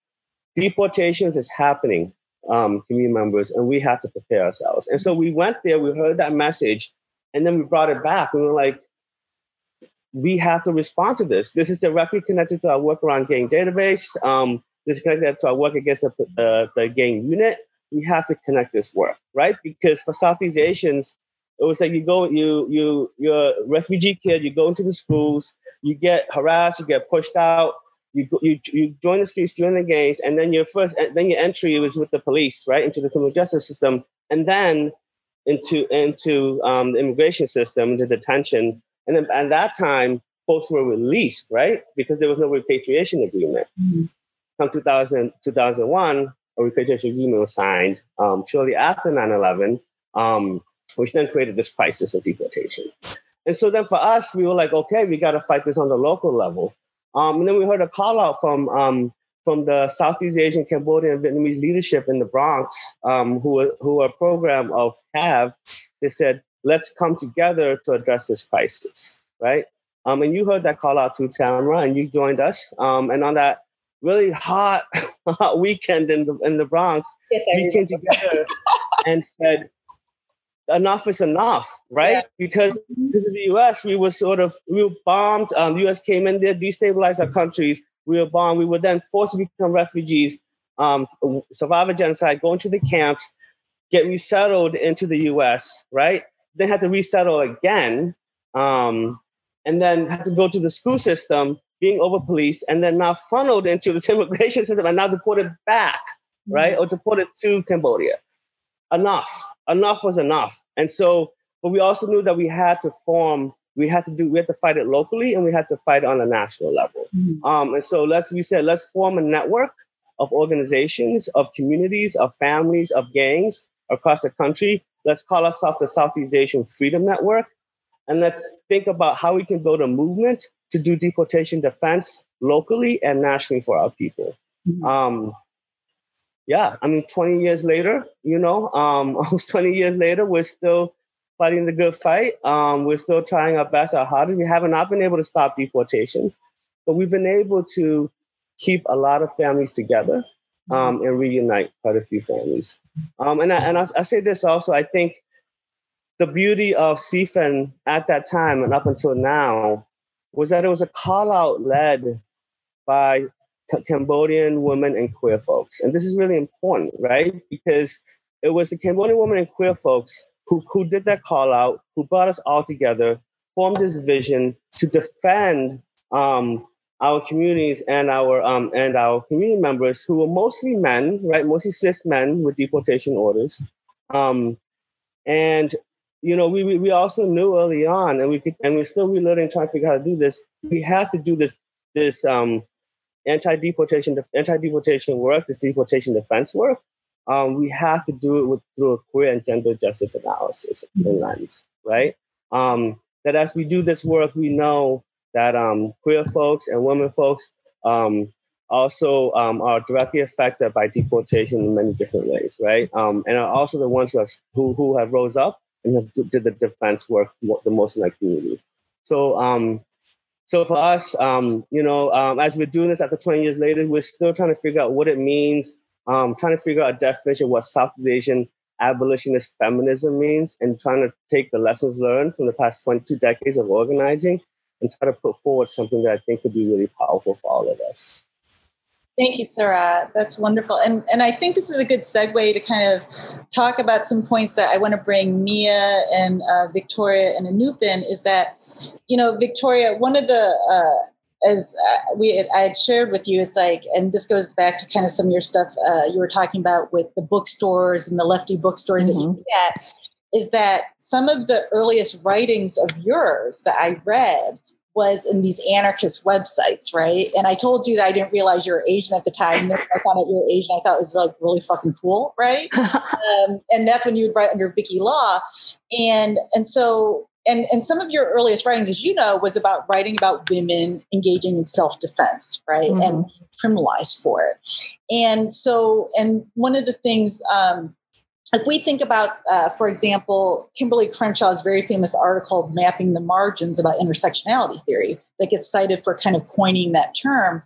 Deportations is happening, um, community members, and we have to prepare ourselves. And so we went there, we heard that message, and then we brought it back. We were like, we have to respond to this. This is directly connected to our work around gang database. Um, this is connected to our work against the, uh, the gang unit we have to connect this work, right? Because for Southeast Asians, it was like you go, you you you're a refugee kid, you go into the schools, you get harassed, you get pushed out, you you you join the streets, join the gangs, and then your first, then your entry was with the police, right, into the criminal justice system, and then into into um, the immigration system, into detention, and then at that time, folks were released, right, because there was no repatriation agreement. Mm-hmm. Come 2000, 2001, a repatriation agreement was signed um, shortly after 9-11, um, which then created this crisis of deportation. And so then for us, we were like, okay, we got to fight this on the local level. Um, and then we heard a call out from um, from the Southeast Asian, Cambodian, Vietnamese leadership in the Bronx, um, who who are a program of CAAAV. They said, let's come together to address this crisis, right? Um, and you heard that call out to Tamara, and you joined us. And on that really hot, *laughs* hot weekend in the in the Bronx, we came together and said, enough is enough, right? Yeah. Because because of the U.S., we were sort of we were bombed. Um, the U.S. came in there, destabilized our countries. We were bombed. We were then forced to become refugees, um, survive a genocide, go into the camps, get resettled into the U.S. Right? Then had to resettle again, um, and then had to go to the school system being over policed and then now funneled into this *laughs* immigration system and now deported back, mm-hmm. right? Or deported to Cambodia. Enough. Enough was enough. And so, but we also knew that we had to form, we had to do, we had to fight it locally and we had to fight it on a national level. Mm-hmm. Um, and so let's, we said, let's form a network of organizations, of communities, of families, of gangs across the country. Let's call ourselves the Southeast Asian Freedom Network. And let's think about how we can build a movement to do deportation defense locally and nationally for our people. Mm-hmm. Um, yeah, I mean, 20 years later, you know, um, *laughs* almost 20 years later, we're still fighting the good fight. Um, we're still trying our best, our hardest. We haven't been able to stop deportation, but we've been able to keep a lot of families together. um, and reunite quite a few families. Um, and I, and I, I say this also, I think the beauty of SEAFN at that time and up until now was that it was a call out led by Cambodian women and queer folks. And this is really important, right? Because it was the Cambodian women and queer folks who, who did that call out, who brought us all together, formed this vision to defend um, our communities and our um, and our community members who were mostly men, right? Mostly cis men with deportation orders. Um, and you know, we, we also knew early on, and we could, and we're still relearning, trying to figure out how to do this. We have to do this this um, anti-deportation anti-deportation work, this deportation defense work. Um, we have to do it with through a queer and gender justice analysis and lens, right? Um, that as we do this work, we know that um, queer folks and women folks um, also um, are directly affected by deportation in many different ways, right? And are also the ones who have, who, who have rose up and have did the defense work the most in our community. So, um, so for us, um, you know, um, as we're doing this after 20 years later, we're still trying to figure out what it means, um, trying to figure out a definition of what Southeast Asian abolitionist feminism means, and trying to take the lessons learned from the past 22 decades of organizing and try to put forward something that I think could be really powerful for all of us. Thank you, Sarath. That's wonderful. And and I think this is a good segue to kind of talk about some points that I want to bring Mia and uh, Victoria and Anoop in is that, you know, Victoria, one of the, uh, as uh, we I had shared with you, it's like, and this goes back to kind of some of your stuff uh, you were talking about with the bookstores and the lefty bookstores mm-hmm. that you mm-hmm. get, is that some of the earliest writings of yours that I read was in these anarchist websites, right? And I told you that I didn't realize you were Asian at the time. And I found out you were Asian. I thought it was like really fucking cool, right? *laughs* um, and that's when you would write under Vikki Law, and and so and and some of your earliest writings, as you know, was about writing about women engaging in self defense, right, mm-hmm. and criminalized for it. And so, and one of the things um, if we think about, uh, for example, Kimberlé Crenshaw's very famous article, Mapping the Margins about intersectionality theory, that gets cited for kind of coining that term,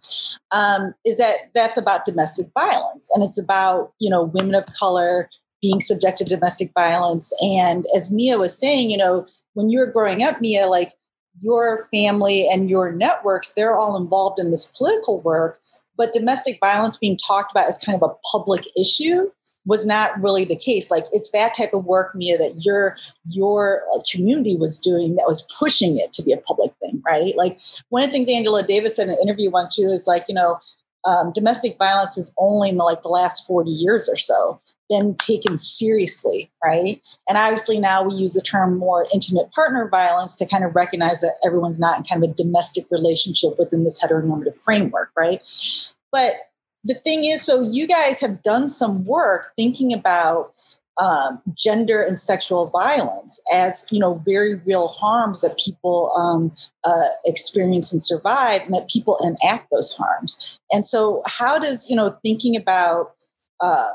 um, is that that's about domestic violence. And it's about, you know, women of color being subjected to domestic violence. And as Mia was saying, you know, when you were growing up, Mia, like your family and your networks, they're all involved in this political work. But domestic violence being talked about as kind of a public issue was not really the case. Like it's that type of work, Mia, that your your uh, community was doing that was pushing it to be a public thing, right? Like one of the things Angela Davis said in an interview once, she was like, you know, um, domestic violence is only in the, like the last 40 years or so been taken seriously, right? And obviously now we use the term more intimate partner violence to kind of recognize that everyone's not in kind of a domestic relationship within this heteronormative framework, right? But the thing is, so you guys have done some work thinking about um, gender and sexual violence as you know very real harms that people um, uh, experience and survive, and that people enact those harms. And so, how does you know thinking about uh,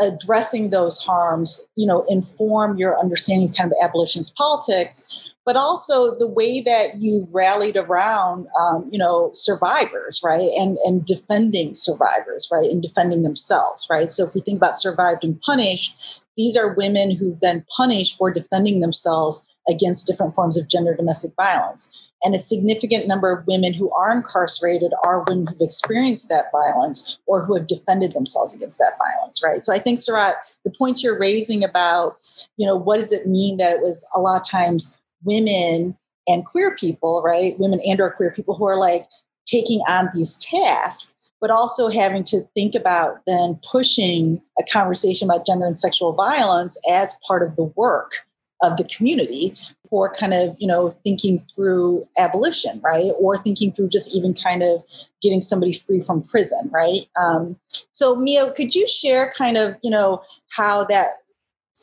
addressing those harms, you know, inform your understanding kind of abolitionist politics, but also the way that you've rallied around, um, you know, survivors, right, and and defending survivors, right, and defending themselves, right. So if we think about survived and punished, these are women who've been punished for defending themselves against different forms of gender domestic violence. And a significant number of women who are incarcerated are women who've experienced that violence or who have defended themselves against that violence, right? So I think, Sarath, the point you're raising about, you know, what does it mean that it was a lot of times women and queer people, right? Women and or queer people who are like taking on these tasks, but also having to think about then pushing a conversation about gender and sexual violence as part of the work of the community for kind of you know thinking through abolition right or thinking through just even kind of getting somebody free from prison right um, so mia could you share kind of you know how that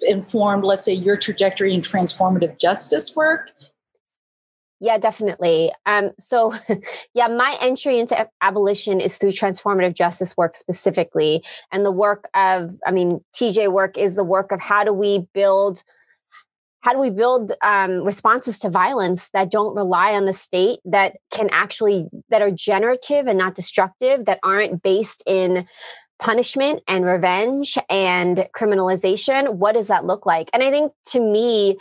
informed let's say your trajectory in transformative justice work yeah, definitely. Um, so, *laughs* yeah, my entry into abolition is through transformative justice work specifically. And the work of, I mean, TJ work is the work of how do we build how do we build um, responses to violence that don't rely on the state that can actually that are generative and not destructive that aren't based in punishment and revenge and criminalization. What does that look like? And I think to me,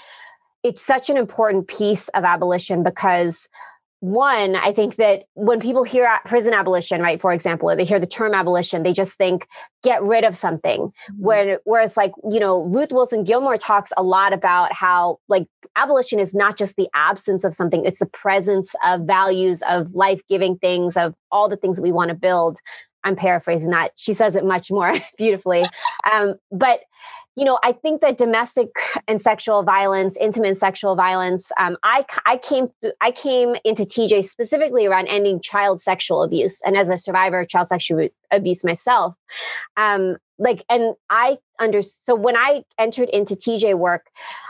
it's such an important piece of abolition because one, I think that when people hear prison abolition, right, for example, or they hear the term abolition, they just think get rid of something. Mm-hmm. Where, whereas, like, you know, Ruth Wilson Gilmore talks a lot about how, like, abolition is not just the absence of something, it's the presence of values, of life giving things, of all the things that we want to build. I'm paraphrasing that. She says it much more *laughs* beautifully. Um, but you know, I think that domestic and sexual violence, intimate sexual violence, um, I, I came I came into TJ specifically around ending child sexual abuse, and as a survivor of child sexual abuse myself, um, like, and I under so when I entered into TJ work,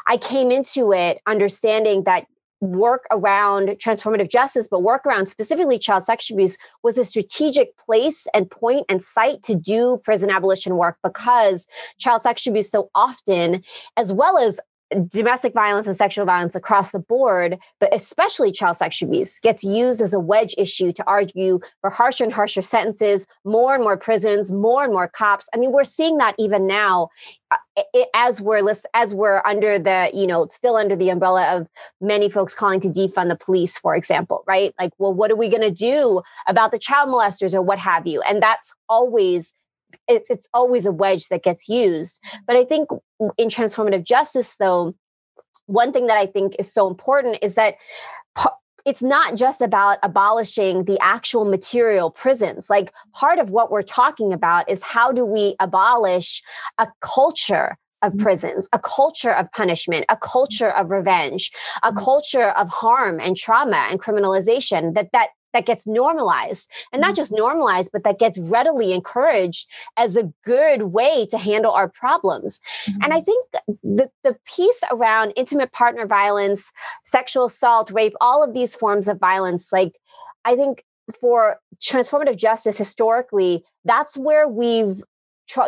I came into it understanding that work around transformative justice, but work around specifically child sexual abuse was a strategic place and point and site to do prison abolition work because child sexual abuse so often, as well as domestic violence and sexual violence across the board, but especially child sexual abuse, gets used as a wedge issue to argue for harsher and harsher sentences, more and more prisons, more and more cops. I mean, we're seeing that even now, uh, as we're as we're under the you know still under the umbrella of many folks calling to defund the police, for example, right? Like, well, what are we going to do about the child molesters or what have you? And that's always it's, it's always a wedge that gets used. But I think in transformative justice, though, one thing that I think is so important is that it's not just about abolishing the actual material prisons. Like part of what we're talking about is how do we abolish a culture of mm-hmm. prisons, a culture of punishment, a culture of revenge, a mm-hmm. culture of harm and trauma and criminalization that that that gets normalized and not mm-hmm. just normalized but that gets readily encouraged as a good way to handle our problems mm-hmm. and i think the, the piece around intimate partner violence sexual assault rape all of these forms of violence like i think for transformative justice historically that's where we've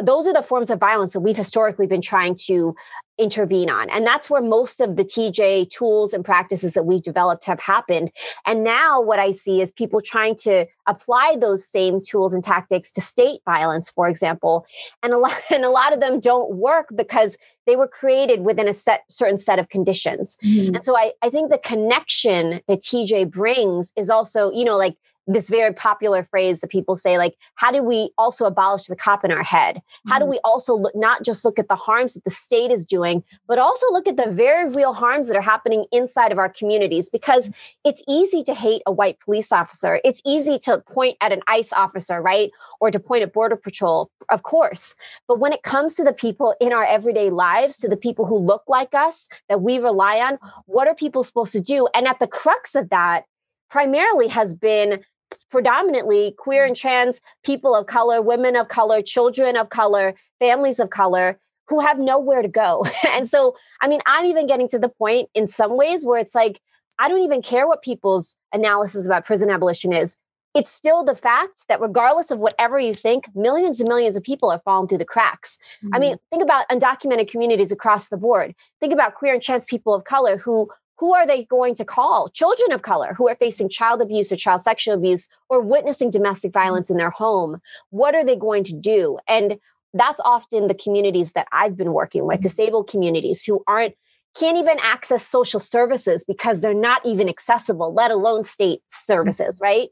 those are the forms of violence that we've historically been trying to intervene on. And that's where most of the TJ tools and practices that we've developed have happened. And now what I see is people trying to apply those same tools and tactics to state violence, for example. And a lot, *laughs* and a lot of them don't work because they were created within a set certain set of conditions. Mm-hmm. And so I, I think the connection that TJ brings is also, you know, like this very popular phrase that people say like how do we also abolish the cop in our head? How do mm-hmm. we also look, not just look at the harms that the state is doing but also look at the very real harms that are happening inside of our communities because it's easy to hate a white police officer. It's easy to point at an ice officer right? Or to point at border patrol of course. But when it comes to the people in our everyday lives to the people who look like us that we rely on what are people supposed to do? And at the crux of that primarily has been predominantly queer and trans people of color, women of color, children of color, families of color who have nowhere to go. *laughs* and so, I mean, I'm even getting to the point in some ways where it's like, I don't even care what people's analysis about prison abolition is. It's still the fact that regardless of whatever you think, millions and millions of people are falling through the cracks. Mm-hmm. I mean, think about undocumented communities across the board. Think about queer and trans people of color who who are they going to call? Children of color who are facing child abuse or child sexual abuse or witnessing domestic violence in their home. What are they going to do? And that's often the communities that I've been working with, disabled communities who aren't can't even access social services because they're not even accessible, let alone state services, right?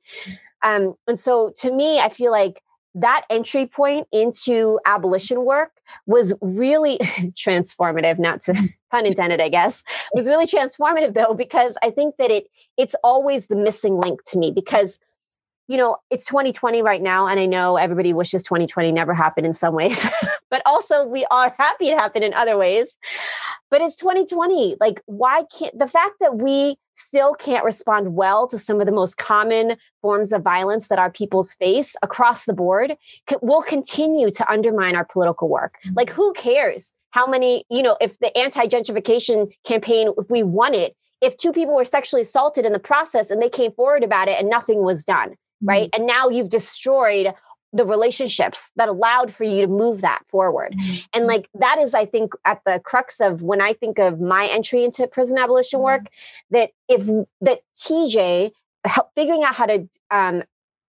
Um, and so to me, I feel like that entry point into abolition work was really *laughs* transformative not to *laughs* *laughs* pun intended i guess was really transformative though because i think that it it's always the missing link to me because you know it's 2020 right now and i know everybody wishes 2020 never happened in some ways *laughs* but also we are happy it happened in other ways but it's 2020 like why can't the fact that we still can't respond well to some of the most common forms of violence that our peoples face across the board will continue to undermine our political work. Mm-hmm. Like, who cares how many, you know, if the anti gentrification campaign, if we won it, if two people were sexually assaulted in the process and they came forward about it and nothing was done, right? Mm-hmm. And now you've destroyed the relationships that allowed for you to move that forward. Mm-hmm. And like that is, I think, at the crux of when I think of my entry into prison abolition mm-hmm. work, that if that TJ help figuring out how to um,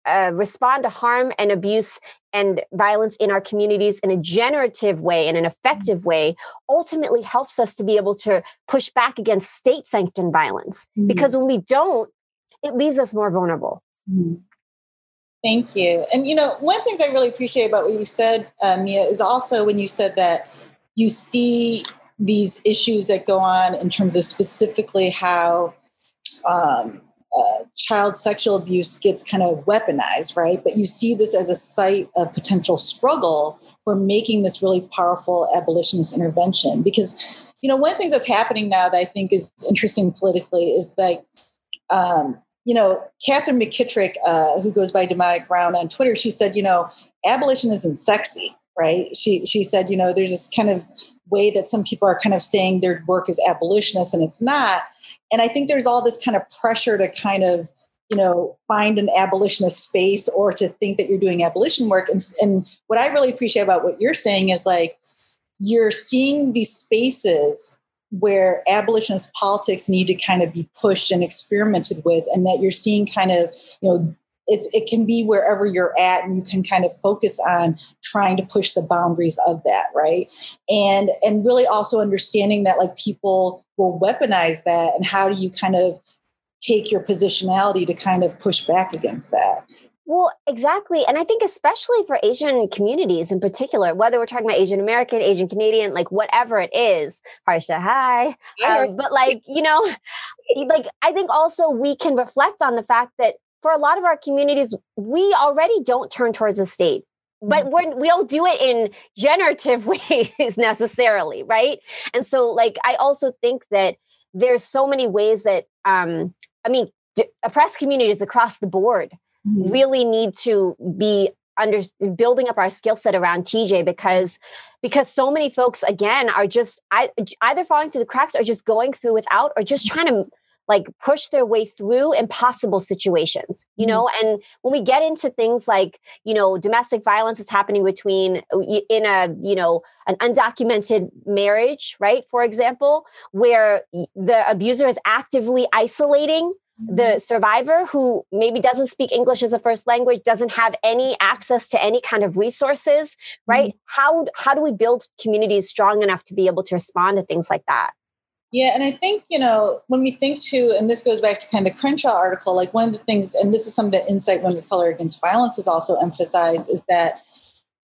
uh, respond to harm and abuse and violence in our communities in a generative way, in an effective way, ultimately helps us to be able to push back against state sanctioned violence. Mm-hmm. Because when we don't, it leaves us more vulnerable. Thank you. And, you know, one of the things I really appreciate about what you said, uh, Mia, is also when you said that you see these issues that go on in terms of specifically how um, uh, child sexual abuse gets kind of weaponized, right? But you see this as a site of potential struggle for making this really powerful abolitionist intervention. Because, you know, one of the things that's happening now that I think is interesting politically is that um, you know, Katherine McKittrick, uh, who goes by Demonic Ground on Twitter, she said, you know, abolition isn't sexy, right? She she said, you know, there's this kind of way that some people are kind of saying their work is abolitionist and it's not. And I think there's all this kind of pressure to kind of, you know, find an abolitionist space or to think that you're doing abolition work. And, and what I really appreciate about what you're saying is like, you're seeing these spaces where abolitionist politics need to kind of be pushed and experimented with and that you're seeing kind of you know it's it can be wherever you're at and you can kind of focus on trying to push the boundaries of that right? And and really also understanding that like people will weaponize that and how do you kind of take your positionality to kind of push back against that well, exactly. And I think especially for Asian communities in particular, whether we're talking about Asian American, Asian Canadian, like whatever it is, Harsha, hi. Um, but like, you know, like I think also we can reflect on the fact that for a lot of our communities, we already don't turn towards the state but mm-hmm. we're, we don't do it in generative *laughs* ways necessarily right and so like i also think that there's so many ways that um i mean oppressed communities across the board mm-hmm. really need to be under building up our skill set around TJ because because so many folks again are just either falling through the cracks or just going through without or just trying to like push their way through impossible situations you mm-hmm. know and when we get into things like you know domestic violence is happening between uh, in a you know an undocumented marriage right for example where the abuser is actively isolating the mm-hmm. survivor who maybe doesn't speak English as a first language, doesn't have any access to any kind of resources, right? Mm-hmm. How how do we build communities strong enough to be able to respond to things like that? Yeah, and I think, you know, when we think to, and this goes back to kind of the Crenshaw article, like one of the things, and this is something that INCITE Women of Color Against Violence has also emphasized, is that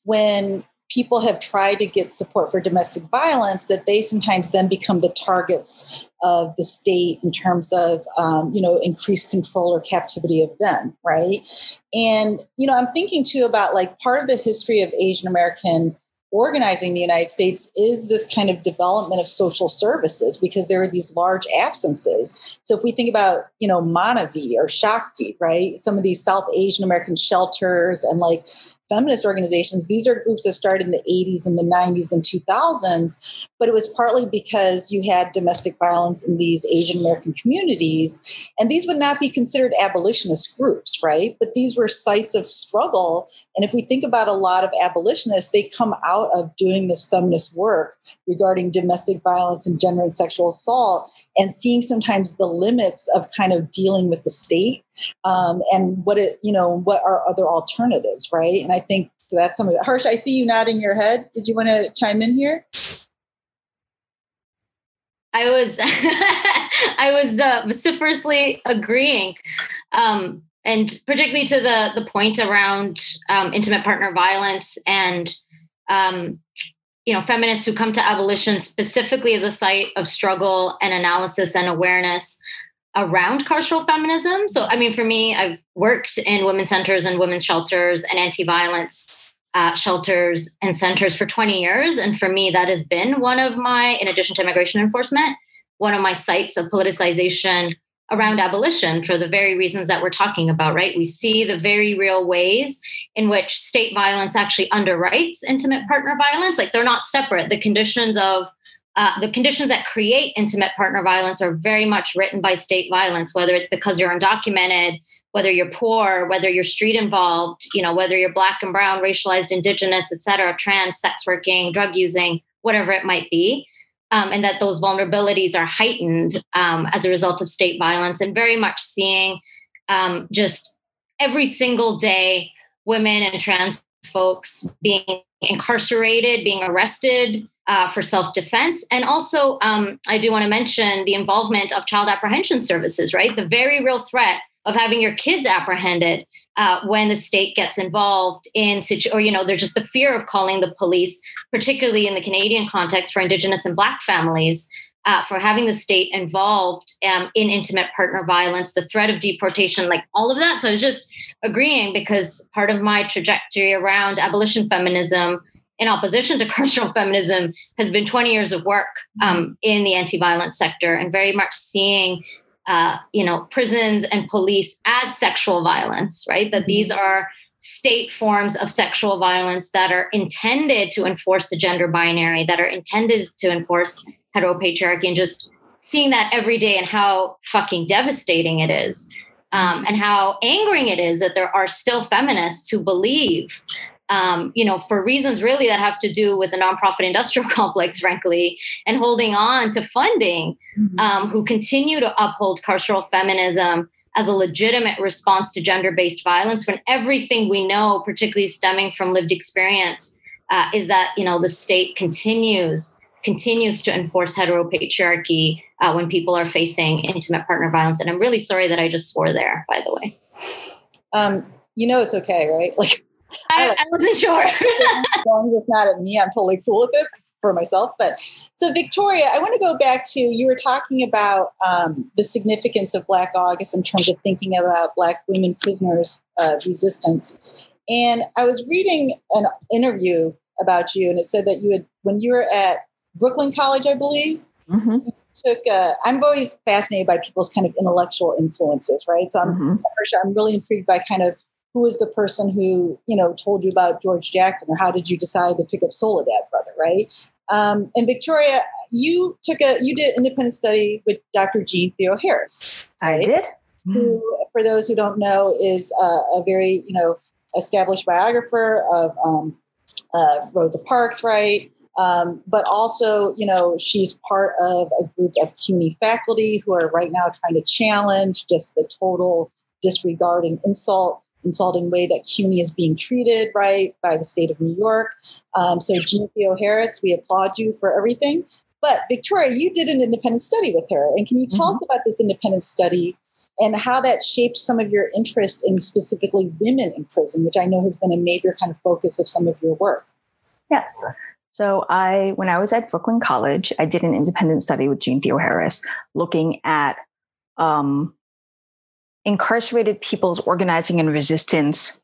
when people have tried to get support for domestic violence that they sometimes then become the targets of the state in terms of um, you know increased control or captivity of them right and you know i'm thinking too about like part of the history of asian american organizing the United States is this kind of development of social services because there are these large absences. So if we think about, you know, Manavi or Shakti, right? Some of these South Asian American shelters and like feminist organizations, these are groups that started in the 80s and the 90s and 2000s, but it was partly because you had domestic violence in these Asian American communities. And these would not be considered abolitionist groups, right? But these were sites of struggle. And if we think about a lot of abolitionists, they come out of doing this feminist work regarding domestic violence and gender and sexual assault and seeing sometimes the limits of kind of dealing with the state um, and what it, you know, what are other alternatives, right? And I think so that's some of it. Harsh, I see you nodding your head. Did you want to chime in here? I was *laughs* I was uh, vociferously agreeing, um, and particularly to the the point around um, intimate partner violence and um, you know feminists who come to abolition specifically as a site of struggle and analysis and awareness around carceral feminism. So i mean for me i've worked in women's centers and women's shelters and anti-violence uh, shelters and centers for 20 years. And for me that has been one of my in addition to immigration enforcement one of my sites of politicization around abolition for the very reasons that we're talking about, right? We see the very real ways in which state violence actually underwrites intimate partner violence. Like they're not separate. The conditions of uh, the conditions that create intimate partner violence are very much written by state violence, whether it's because you're undocumented, whether you're poor, whether you're street involved, you know, whether you're black and brown, racialized, indigenous, et cetera, trans, sex working, drug using, whatever it might be um, and that those vulnerabilities are heightened um, as a result of state violence, and very much seeing um, just every single day women and trans folks being incarcerated, being arrested uh, for self defense. And also, um, I do want to mention the involvement of child apprehension services, right? The very real threat of having your kids apprehended uh, when the state gets involved in situ- or you know there's just the fear of calling the police particularly in the canadian context for indigenous and black families uh, for having the state involved um, in intimate partner violence the threat of deportation like all of that. So i was just agreeing because part of my trajectory around abolition feminism in opposition to *laughs* carceral feminism has been 20 years of work um, in the anti-violence sector and very much seeing uh, you know, prisons and police as sexual violence, right? That these mm-hmm. are state forms of sexual violence that are intended to enforce the gender binary, that are intended to enforce heteropatriarchy, and just seeing that every day and how fucking devastating it is. Um, and how angering it is that there are still feminists who believe um, you know, for reasons really that have to do with the nonprofit industrial *laughs* complex, frankly, and holding on to funding, mm-hmm. um, who continue to uphold carceral feminism as a legitimate response to gender based violence when everything we know, particularly stemming from lived experience, uh, is that, you know, the state continues continues to enforce heteropatriarchy uh, when people are facing intimate partner violence. And I'm really sorry that I just swore there, by the way. Um, you know, it's okay, right? *laughs* Like, I, I wasn't sure. *laughs* as long as it's not at me, I'm totally cool with it for myself. But so, Victoria, I want to go back to you were talking about um, the significance of Black August in terms of thinking about Black women prisoners' uh, resistance. And I was reading an interview about you, and it said that you had, when you were at Brooklyn College, I believe, mm-hmm. took. A, I'm always fascinated by people's kind of intellectual influences, right? So I'm, mm-hmm. I'm really intrigued by kind of who was the person who you know told you about George Jackson, or how did you decide to pick up Soledad Brother, right? Um, and Victoria, you took a you did an independent study with Dr. Jean Theoharis. Right? I did. Who, for those who don't know, is a, a very you know established biographer of um, uh, Rosa Parks, right? Um, but also, you know, she's part of a group of CUNY faculty who are right now trying to challenge just the total disregard and insult insulting way that CUNY is being treated, right, by the state of New York. Um, so, Jean Theoharis, we applaud you for everything. But Victoria, you did an independent study with her. And can you tell mm-hmm. us about this independent study and how that shaped some of your interest in specifically women in prison, which I know has been a major kind of focus of some of your work? Yes. So I, when I was at Brooklyn College, I did an independent study with Jean Theoharis looking at um, incarcerated people's organizing and resistance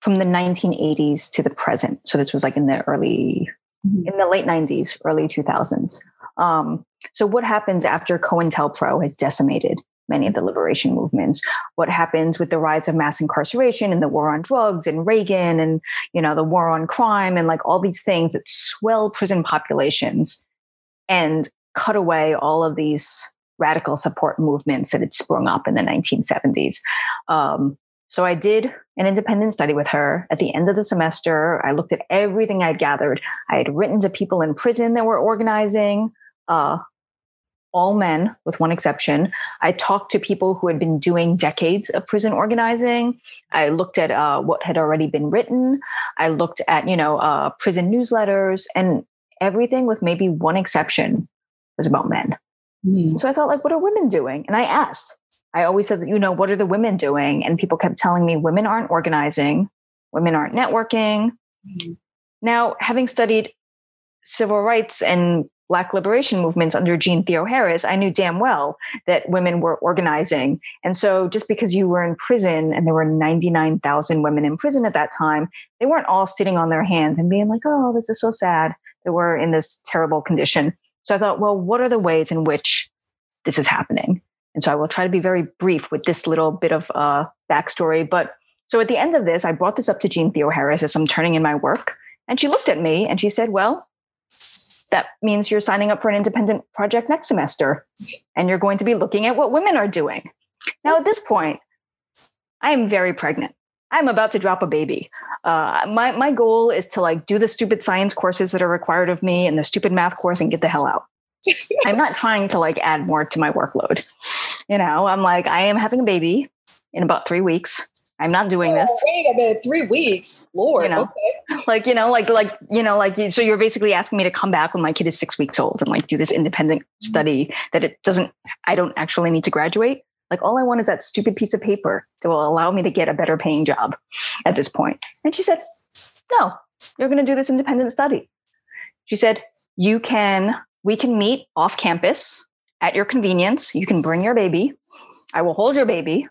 from the 1980s to the present. So this was like in the early, mm-hmm. in the late 90s, early 2000s. Um, so what happens after COINTELPRO has decimated many of the liberation movements? What happens with the rise of mass incarceration and the war on drugs and Reagan and you know the war on crime and like all these things that swell prison populations and cut away all of these radical support movements that had sprung up in the 1970s. Um, so I did an independent study with her at the end of the semester. I looked at everything I'd gathered. I had written to people in prison that were organizing, uh, all men with one exception. I talked to people who had been doing decades of prison organizing. I looked at uh, what had already been written. I looked at, you know, uh, prison newsletters and everything with maybe one exception was about men. Mm. So I thought, like, what are women doing? And I asked. I always said, you know, what are the women doing? And people kept telling me women aren't organizing, women aren't networking. Mm. Now, having studied civil rights and Black liberation movements under Jean Theoharis, I knew damn well that women were organizing. And so just because you were in prison and there were 99,000 women in prison at that time, they weren't all sitting on their hands and being like, oh, this is so sad that we're in this terrible condition. So I thought, well, what are the ways in which this is happening? And so I will try to be very brief with this little bit of uh, backstory. But so at the end of this, I brought this up to Jean Theoharis as I'm turning in my work. And she looked at me and she said, well, that means you're signing up for an independent project next semester and you're going to be looking at what women are doing. Now, at this point, I am very pregnant. I'm about to drop a baby. Uh, my my goal is to like do the stupid science courses that are required of me and the stupid math course and get the hell out. *laughs* I'm not trying to like add more to my workload. You know, I'm like I am having a baby in about three weeks. I'm not doing oh, this. Wait a minute, three weeks, Lord. You know, okay. like you know, like like you know, like you, so you're basically asking me to come back when my kid is six weeks old and like do this independent Mm-hmm. study that it doesn't. I don't actually need to graduate. Like all I want is that stupid piece of paper that will allow me to get a better paying job at this point. And she said, "No, you're going to do this independent study." She said, "You can. We can meet off campus at your convenience. You can bring your baby. I will hold your baby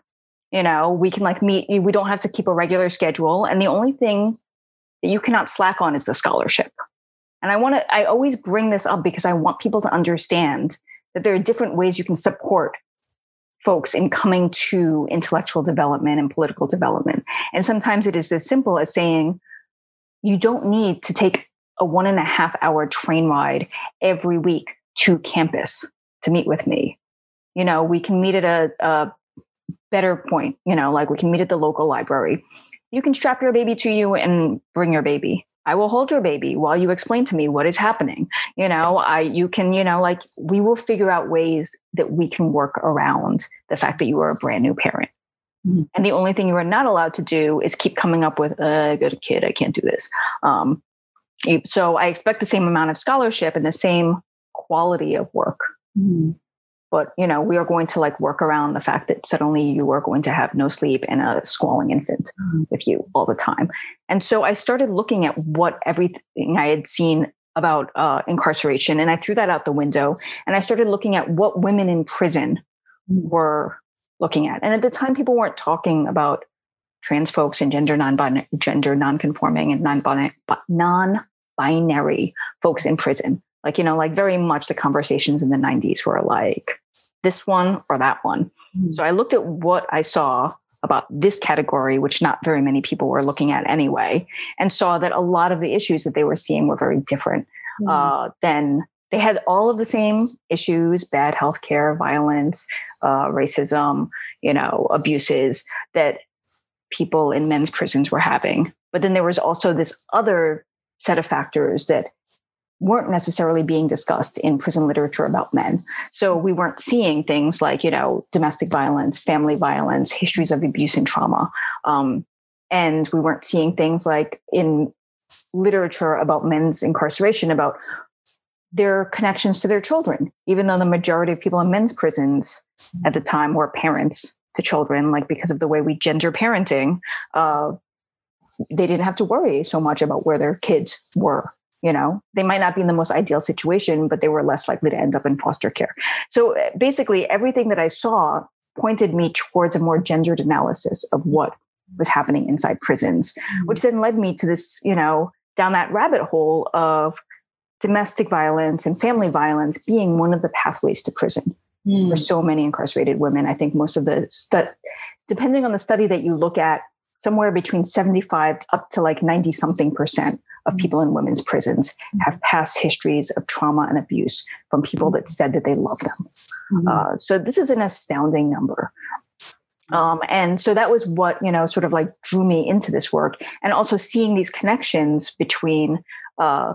you know we can like meet we don't have to keep a regular schedule and the only thing that you cannot slack on is the scholarship and i want to i always bring this up because i want people to understand that there are different ways you can support folks in coming to intellectual development and political development. And sometimes it is as simple as saying you don't need to take a one and a half hour train ride every week to campus to meet with me. You know we can meet at a, a better point you know like we can meet at the local library. You can strap your baby to you and bring your baby i will hold your baby while you explain to me what is happening you know i you can you know like we will figure out ways that we can work around the fact that you are a brand new parent Mhm. and the only thing you are not allowed to do is keep coming up with a good kid i can't do this um, so i expect the same amount of scholarship and the same quality of work Mhm. But you know we are going to like work around the fact that suddenly you are going to have no sleep and a squalling infant Mhm. with you all the time. And so i started looking at what everything i had seen about uh, incarceration and i threw that out the window and i started looking at what women in prison were looking at. And at the time people weren't talking about trans folks and gender non gender non-conforming and non-binary non-binary folks in prison. Like you know like very much the conversations in the 90s were like this one or that one Mhm. so i looked at what i saw about this category which not very many people were looking at anyway and saw that a lot of the issues that they were seeing were very different Mhm. uh, than they had all of the same issues bad healthcare violence uh, racism you know abuses that people in men's prisons were having but then there was also this other set of factors that weren't necessarily being discussed in prison literature about men. So we weren't seeing things like, you know, domestic violence, family violence, histories of abuse and trauma. Um, and we weren't seeing things like in literature about men's incarceration, about their connections to their children, even though the majority of people in men's prisons at the time were parents to children, like because of the way we gender parenting, uh, they didn't have to worry so much about where their kids were you know they might not be in the most ideal situation but they were less likely to end up in foster care so uh, basically everything that i saw pointed me towards a more gendered analysis of what was happening inside prisons which then led me to this you know down that rabbit hole of domestic violence and family violence being one of the pathways to prison Mhm. for so many incarcerated women. I think most of the stu- depending on the study that you look at, somewhere between 75 up to like 90 something percent of people in women's prisons have past histories of trauma and abuse from people that said that they love them. Mhm. Uh, so this is an astounding number. Um, and so that was what, you know, sort of like drew me into this work and also seeing these connections between uh,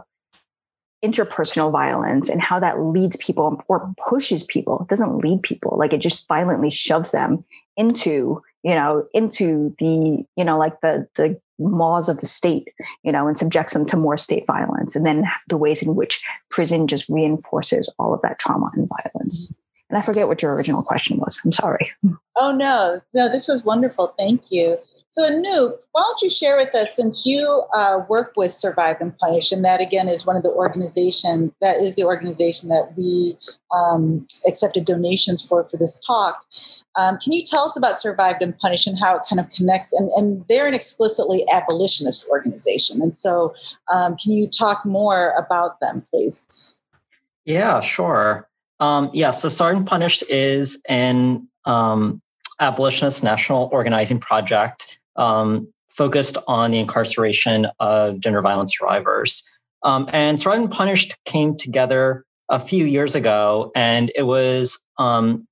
interpersonal violence and how that leads people or pushes people. It doesn't lead people, like it just violently shoves them into, you know, into the, you know, like the, the maws of the state, you know, and subjects them to more state violence. And then the ways in which prison just reinforces all of that trauma and violence. And I forget what your original question was. I'm sorry. Oh no, no, this was wonderful. Thank you. So Anoop, why don't you share with us, since you uh, work with Survive and Punish, and that again is one of the organizations that is the organization that we um, accepted donations for for this talk. Um, can you tell us about Survived and Punished and how it kind of connects? And, and they're an explicitly abolitionist organization, and so um, can you talk more about them, please? Yeah, sure. Um, yeah, so and Punished is an um, abolitionist national organizing project um, focused on the incarceration of gender violence survivors. Um, and Survived and Punished came together a few years ago, and it was um,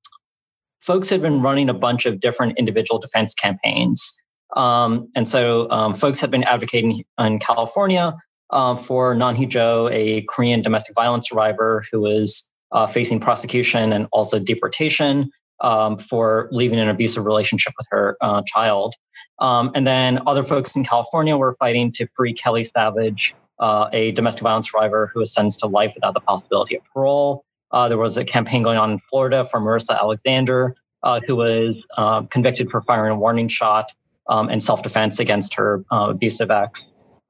folks had been running a bunch of different individual defense campaigns. Um, and so um, folks had been advocating in California uh, for Nan-Hui Jo, a Korean domestic violence survivor who was uh, facing prosecution and also deportation um, for leaving an abusive relationship with her uh, child. Um, and then other folks in California were fighting to free Kelly Savage, uh, a domestic violence survivor who was sentenced to life without the possibility of parole. Uh, there was a campaign going on in Florida for Marissa Alexander, uh, who was uh, convicted for firing a warning shot um, in self defense against her uh, abusive ex.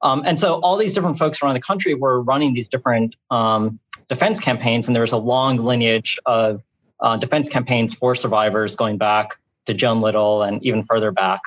Um, and so all these different folks around the country were running these different um, defense campaigns, and there was a long lineage of uh, defense campaigns for survivors going back to Joan Little and even further back.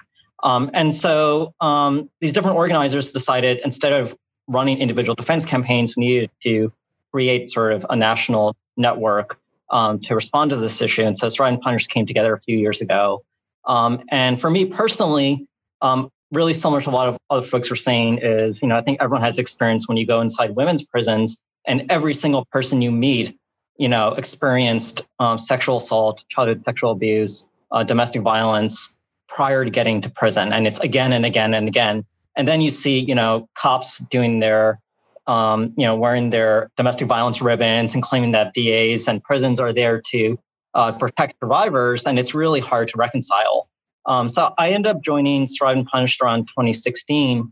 Um, and so um, these different organizers decided instead of running individual defense campaigns, we needed to create sort of a national network um, to respond to this issue. And so Survived and Punish came together a few years ago. Um, and for me personally, um, really similar to a lot of other folks were saying is, you know, I think everyone has experience when you go inside women's prisons and every single person you meet, you know, experienced um, sexual assault, childhood sexual abuse, uh, domestic violence prior to getting to prison. And it's again and again and again. And then you see, you know, cops doing their, um, you know, wearing their domestic violence ribbons and claiming that DAs and prisons are there to uh, protect survivors. And it's really hard to reconcile. Um, so I ended up joining Survived and Punished around 2016.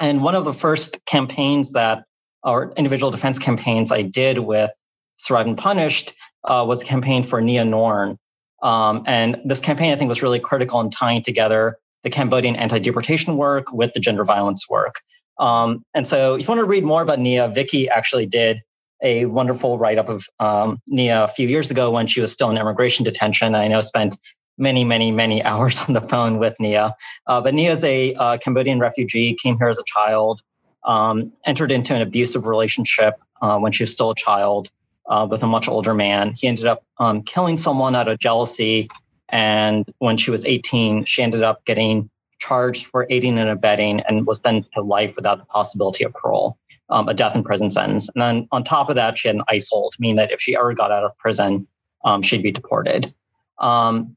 And one of the first campaigns that, or individual defense campaigns I did with Survived and Punished uh, was a campaign for Nia Nourn. Um, and this campaign, I think, was really critical in tying together the Cambodian anti deportation work with the gender violence work. Um, and so, if you want to read more about Nia, Vikki actually did a wonderful write up of um, Nia a few years ago when she was still in immigration detention. I know spent many, many, many *laughs* hours on the phone with Nia. Uh, but Nia is a uh, Cambodian refugee, came here as a child, um, entered into an abusive relationship uh, when she was still a child uh, with a much older man. He ended up um, killing someone out of jealousy. And when she was 18, she ended up getting charged for aiding and abetting and was sentenced to life without the possibility of parole, um, a death in prison sentence. And then on top of that, she had an ice hold, meaning that if she ever got out of prison, um, she'd be deported. Um,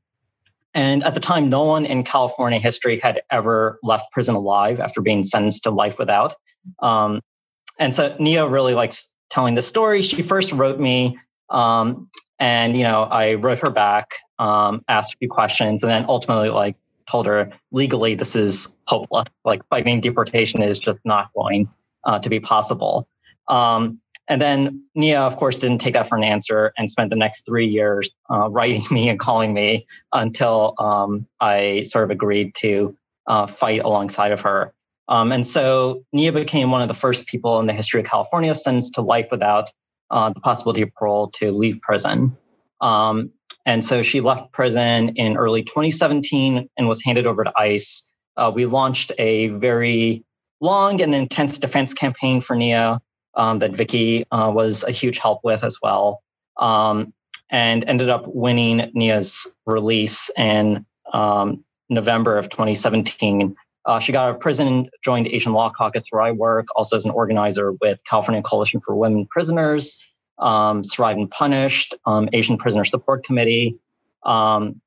and at the time, no one in California history had ever left prison alive after being sentenced to life without. Um, and so Nia really likes telling the story. She first wrote me, um, and you know, I wrote her back, um, asked a few questions, and then ultimately like told her legally this is hopeless. Like fighting deportation is just not going uh, to be possible. Um, and then Nia, of course, didn't take that for an answer and spent the next three years uh, writing me and calling me until um, I sort of agreed to uh, fight alongside of her. Um, and so Nia became one of the first people in the history of California sentenced to life without uh, the possibility of parole to leave prison. Um, and so she left prison in early 2017 and was handed over to ICE. Uh, we launched a very long and intense defense campaign for Nia um, that Vikki uh, was a huge help with as well, um, and ended up winning Nia's release in um, November of 2017. Uh, she got out of prison, joined Asian Law Caucus, where I work, also as an organizer with California Coalition for Women Prisoners, um, and Punished, um, Asian Prisoner Support Committee, um,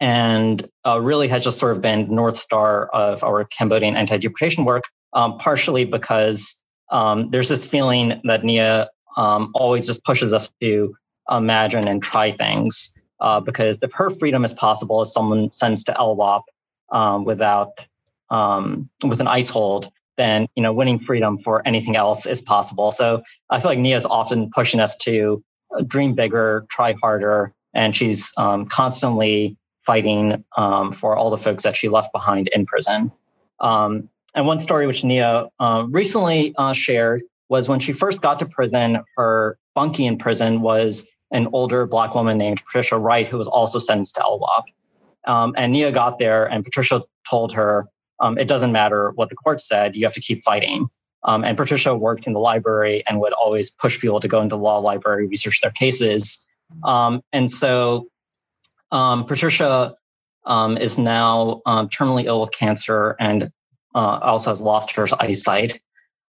and uh, really has just sort of been north star of our Cambodian anti-deportation work, um, partially because um, there's this feeling that Nia um, always just pushes us to imagine and try things. Uh, because if her freedom is possible as someone sends to LWOP um, without with an ice hold, then you know winning freedom for anything else is possible. So I feel like Nia is often pushing us to uh, dream bigger, try harder, and she's um, constantly fighting um, for all the folks that she left behind in prison. Um, and one story which Nia uh, recently uh, shared was when she first got to prison, her bunkie in prison was an older black woman named Patricia Wright, who was also sentenced to LWOP. Um, and Nia got there, and Patricia told her, um, "It doesn't matter what the court said; you have to keep fighting." Um, and Patricia worked in the library and would always push people to go into the law library, research their cases. Um, and so um, Patricia um, is now terminally ill with cancer and uh, also has lost her eyesight.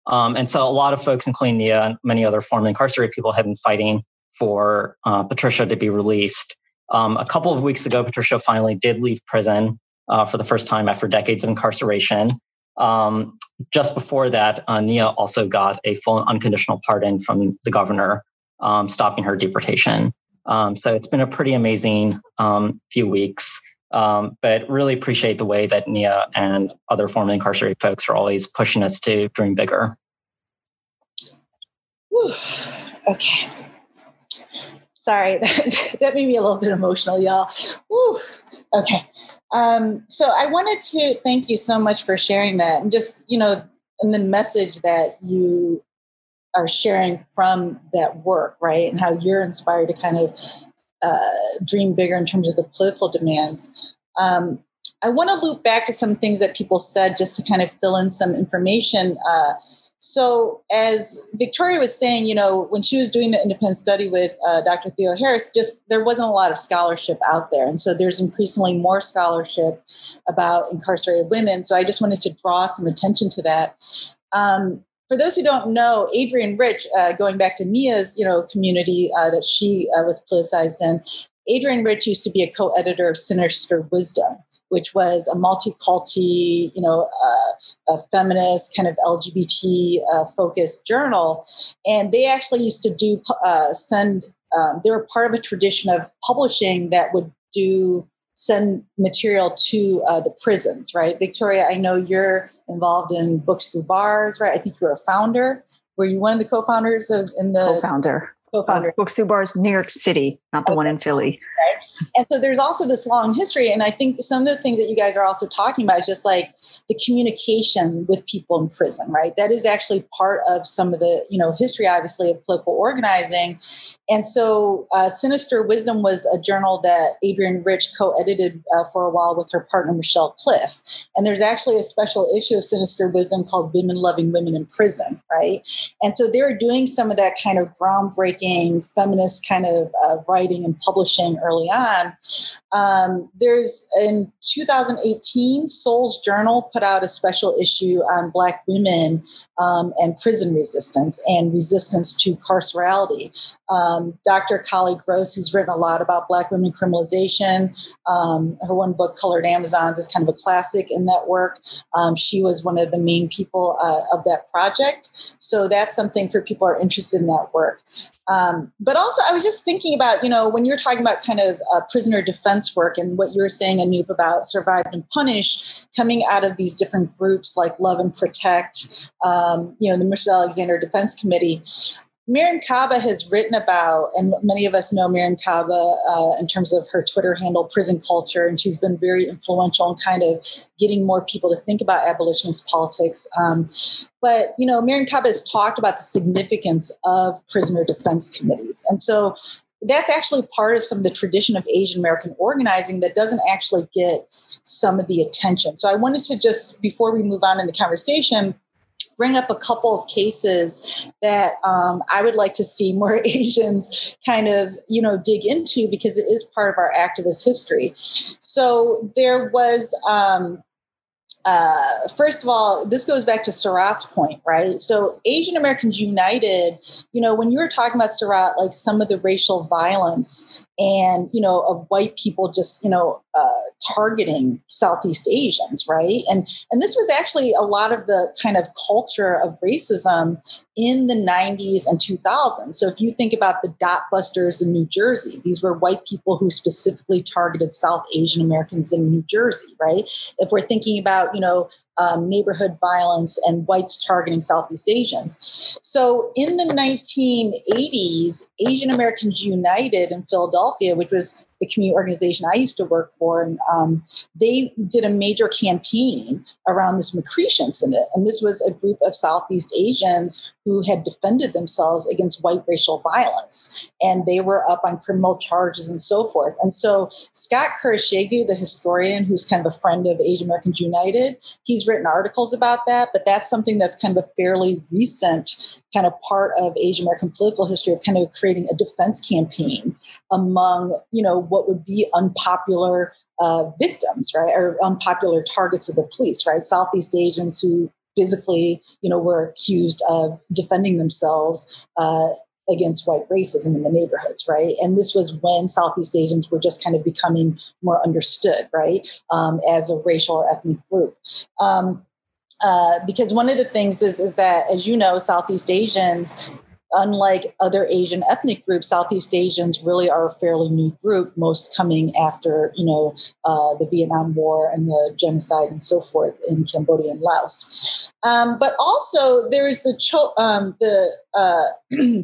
Um, and so a lot of folks, including Nia and many other former incarcerated people, have been fighting for uh, Patricia to be released. Um, a couple of weeks ago, Patricia finally did leave prison uh, for the first time after decades of incarceration. Um, just before that, uh, Nia also got a full unconditional pardon from the governor, um, stopping her deportation. Um, so it's been a pretty amazing um, few weeks. Um, but really appreciate the way that Nia and other formerly incarcerated folks are always pushing us to dream bigger. Whew. Okay. Sorry, that, *laughs* that made me a little bit emotional, y'all. Whew. Okay. Um, so I wanted to thank you so much for sharing that and just, you know, and the message that you are sharing from that work, right? And how you're inspired to kind of uh, dream bigger in terms of the political demands. Um, I want to loop back to some things that people said just to kind of fill in some information. Uh, so, as Victoria was saying, you know, when she was doing the independent study with uh, Dr. Theoharis, just there wasn't a lot of scholarship out there. And so there's increasingly more scholarship about incarcerated women. So I just wanted to draw some attention to that. Um, for those who don't know, Adrienne Rich, uh, going back to Mia's, you know, community uh, that she uh, was politicized in, Adrienne Rich used to be a co-editor of Sinister Wisdom, which was a multi-culti, you know, uh, a feminist kind of LGBT uh, focused journal, and they actually used to do uh, send. Um, they were part of a tradition of publishing that would do send material to uh, the prisons, right? Victoria, I know you're involved in Books Through Bars, right? I think you're a founder. Were you one of the co-founders of in the co-founder? Co-founder. Books Through Bars, New York City, not the okay. one in Philly. Right. And so there's also this long history. And I think some of the things that you guys are also talking about, is just like the communication with people in prison, right? That is actually part of some of the, you know, history, obviously, of political organizing. And so uh, Sinister Wisdom was a journal that Adrienne Rich co-edited uh, for a while with her partner, Michelle Cliff. And there's actually a special issue of Sinister Wisdom called Women Loving Women in Prison, right? And so they were doing some of that kind of groundbreaking feminist kind of uh, writing and publishing early on. Um, there's in 2018, Souls Journal put out a special issue on Black women um, and prison resistance and resistance to carcerality. Um, Dr. Kali Gross, who's written a lot about Black women criminalization, um, her one book, Colored Amazons, is kind of a classic in that work. Um, she was one of the main people uh, of that project. So that's something for people who are interested in that work. Um, but also, I was just thinking about, you know, when you're talking about kind of uh, prisoner defense work and what you were saying, Anoop, about survive and punish, coming out of these different groups like Love and Protect, um, you know, the Michelle Alexander Defense Committee. Mariame Kaba has written about, and many of us know Mariame Kaba uh, in terms of her Twitter handle, Prison Culture, and she's been very influential in kind of getting more people to think about abolitionist politics. Um, but, you know, Mariame Kaba has talked about the significance of prisoner defense committees. And so that's actually part of some of the tradition of Asian American organizing that doesn't actually get some of the attention. So I wanted to just, before we move on in the conversation, bring up a couple of cases that um, I would like to see more *laughs* Asians kind of, you know, dig into because it is part of our activist history. So there was um, uh, first of all, this goes back to Sarath's point, right? So Asian Americans United, you know, when you were talking about Surat, like some of the racial violence and you know of white people just you know uh, targeting southeast asians right? And and this was actually a lot of the kind of culture of racism in the 90s and 2000s so if you think about the dot busters in new jersey these were white people who specifically targeted south asian americans in new jersey right? If we're thinking about you know um, neighborhood violence and whites targeting Southeast Asians. So in the 1980s, Asian Americans United in Philadelphia, which was the community organization I used to work for, and um, they did a major campaign around this McCreesh incident. And this was a group of Southeast Asians who had defended themselves against white racial violence. And they were up on criminal charges and so forth. And so Scott Kurashige, the historian who's kind of a friend of Asian Americans United, he's written articles about that, but that's something that's kind of a fairly recent kind of part of Asian American political history of kind of creating a defense campaign among, you know, what would be unpopular uh, victims, right, or unpopular targets of the police, right? Southeast Asians who physically, you know, were accused of defending themselves uh, against white racism in the neighborhoods, right? And this was when Southeast Asians were just kind of becoming more understood, right, um, as a racial or ethnic group. Um, uh, because one of the things is is that, as you know, Southeast Asians unlike other Asian ethnic groups, Southeast Asians really are a fairly new group, most coming after, you know, uh, the Vietnam War and the genocide and so forth in Cambodia and Laos. Um, but also there is the, cho- um, the uh, *clears throat*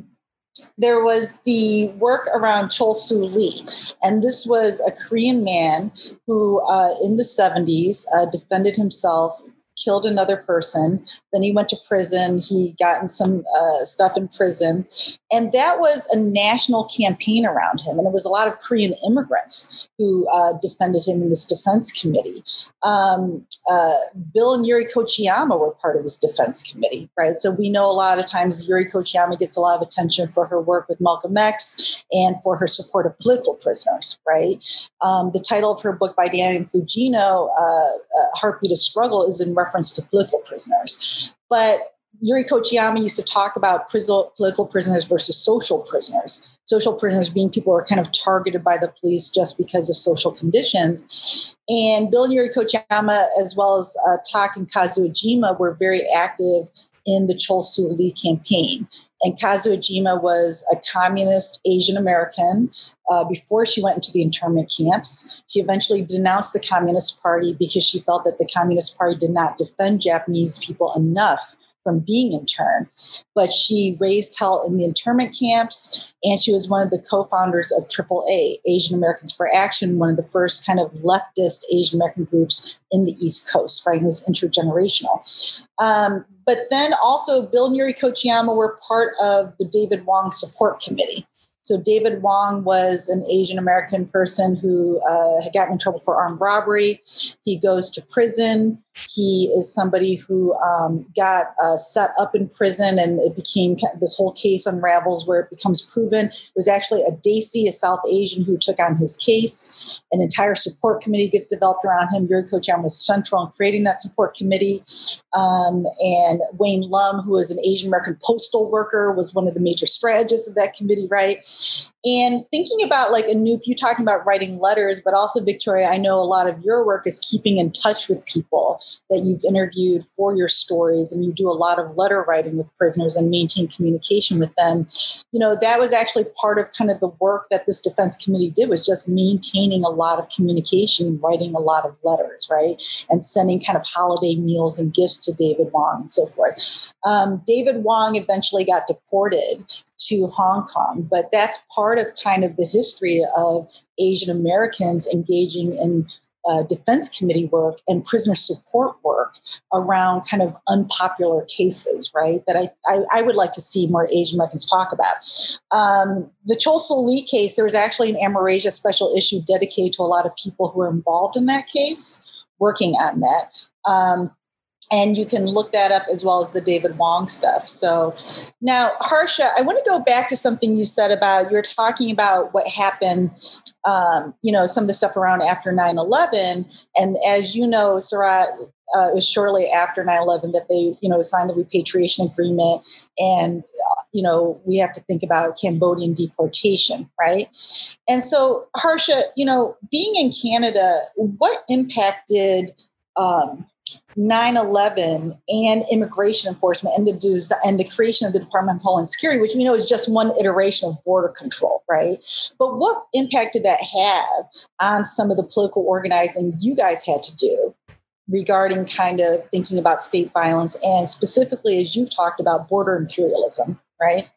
there was the work around Chol Soo Lee. And this was a Korean man who, uh, in the 70s, uh, defended himself killed another person. Then he went to prison. He got in some uh, stuff in prison. And that was a national campaign around him. And it was a lot of Korean immigrants who uh, defended him in this defense committee. Um, uh, Bill and Yuri Kochiyama were part of his defense committee, right? So we know a lot of times Yuri Kochiyama gets a lot of attention for her work with Malcolm X and for her support of political prisoners, right? Um, the title of her book by Diane Fujino, uh, uh, Heartbeat of Struggle, is in reference to political prisoners. But Yuri Kochiyama used to talk about political prisoners versus social prisoners. Social prisoners being people who are kind of targeted by the police just because of social conditions. And Bill and Yuri Kochiyama, as well as uh, Tak and Kazu Iijima, were very active in the Chol Soo Lee campaign. And Kazu Iijima was a communist Asian American uh, before she went into the internment camps. She eventually denounced the Communist Party because she felt that the Communist Party did not defend Japanese people enough from being interned. But she raised hell in the internment camps, and she was one of the co-founders of AAA, Asian Americans for Action, one of the first kind of leftist Asian American groups in the East Coast, right? It was intergenerational. Um, but then also Bill and Yuri Kochiyama were part of the David Wong Support Committee. So David Wong was an Asian American person who uh, had gotten in trouble for armed robbery. He goes to prison. He is somebody who um, got uh, set up in prison, and it became this whole case unravels where it becomes proven it was actually a Desi, a South Asian, who took on his case. An entire support committee gets developed around him. Yuri Kochiyama was central in creating that support committee. Um, and Wayne Lum, who was an Asian American postal worker, was one of the major strategists of that committee, right? And thinking about like Anoop, you talking about writing letters, but also Victoria, I know a lot of your work is keeping in touch with people that you've interviewed for your stories, and you do a lot of letter writing with prisoners and maintain communication with them. You know, that was actually part of kind of the work that this defense committee did was just maintaining a lot of communication, writing a lot of letters, right? And sending kind of holiday meals and gifts to David Wong and so forth. Um, David Wong eventually got deported to Hong Kong. But that's part of kind of the history of Asian Americans engaging in uh, defense committee work and prisoner support work around kind of unpopular cases, right? That I, I, I would like to see more Asian Americans talk about. Um, the Chol Lee case, there was actually an Amerasia special issue dedicated to a lot of people who were involved in that case, working on that. Um, and you can look that up as well as the David Wong stuff. So now, Harsha, I want to go back to something you said about you're talking about what happened, um, you know, some of the stuff around after 9 11. And as you know, Sarath, uh, it was shortly after 9-11 that they you know signed the repatriation agreement and you know we have to think about cambodian deportation right and so harsha you know being in canada what impact did um, 9-11 and immigration enforcement and the and the creation of the department of homeland security which we know is just one iteration of border control right? But what impact did that have on some of the political organizing you guys had to do regarding kind of thinking about state violence and specifically as you've talked about border imperialism right?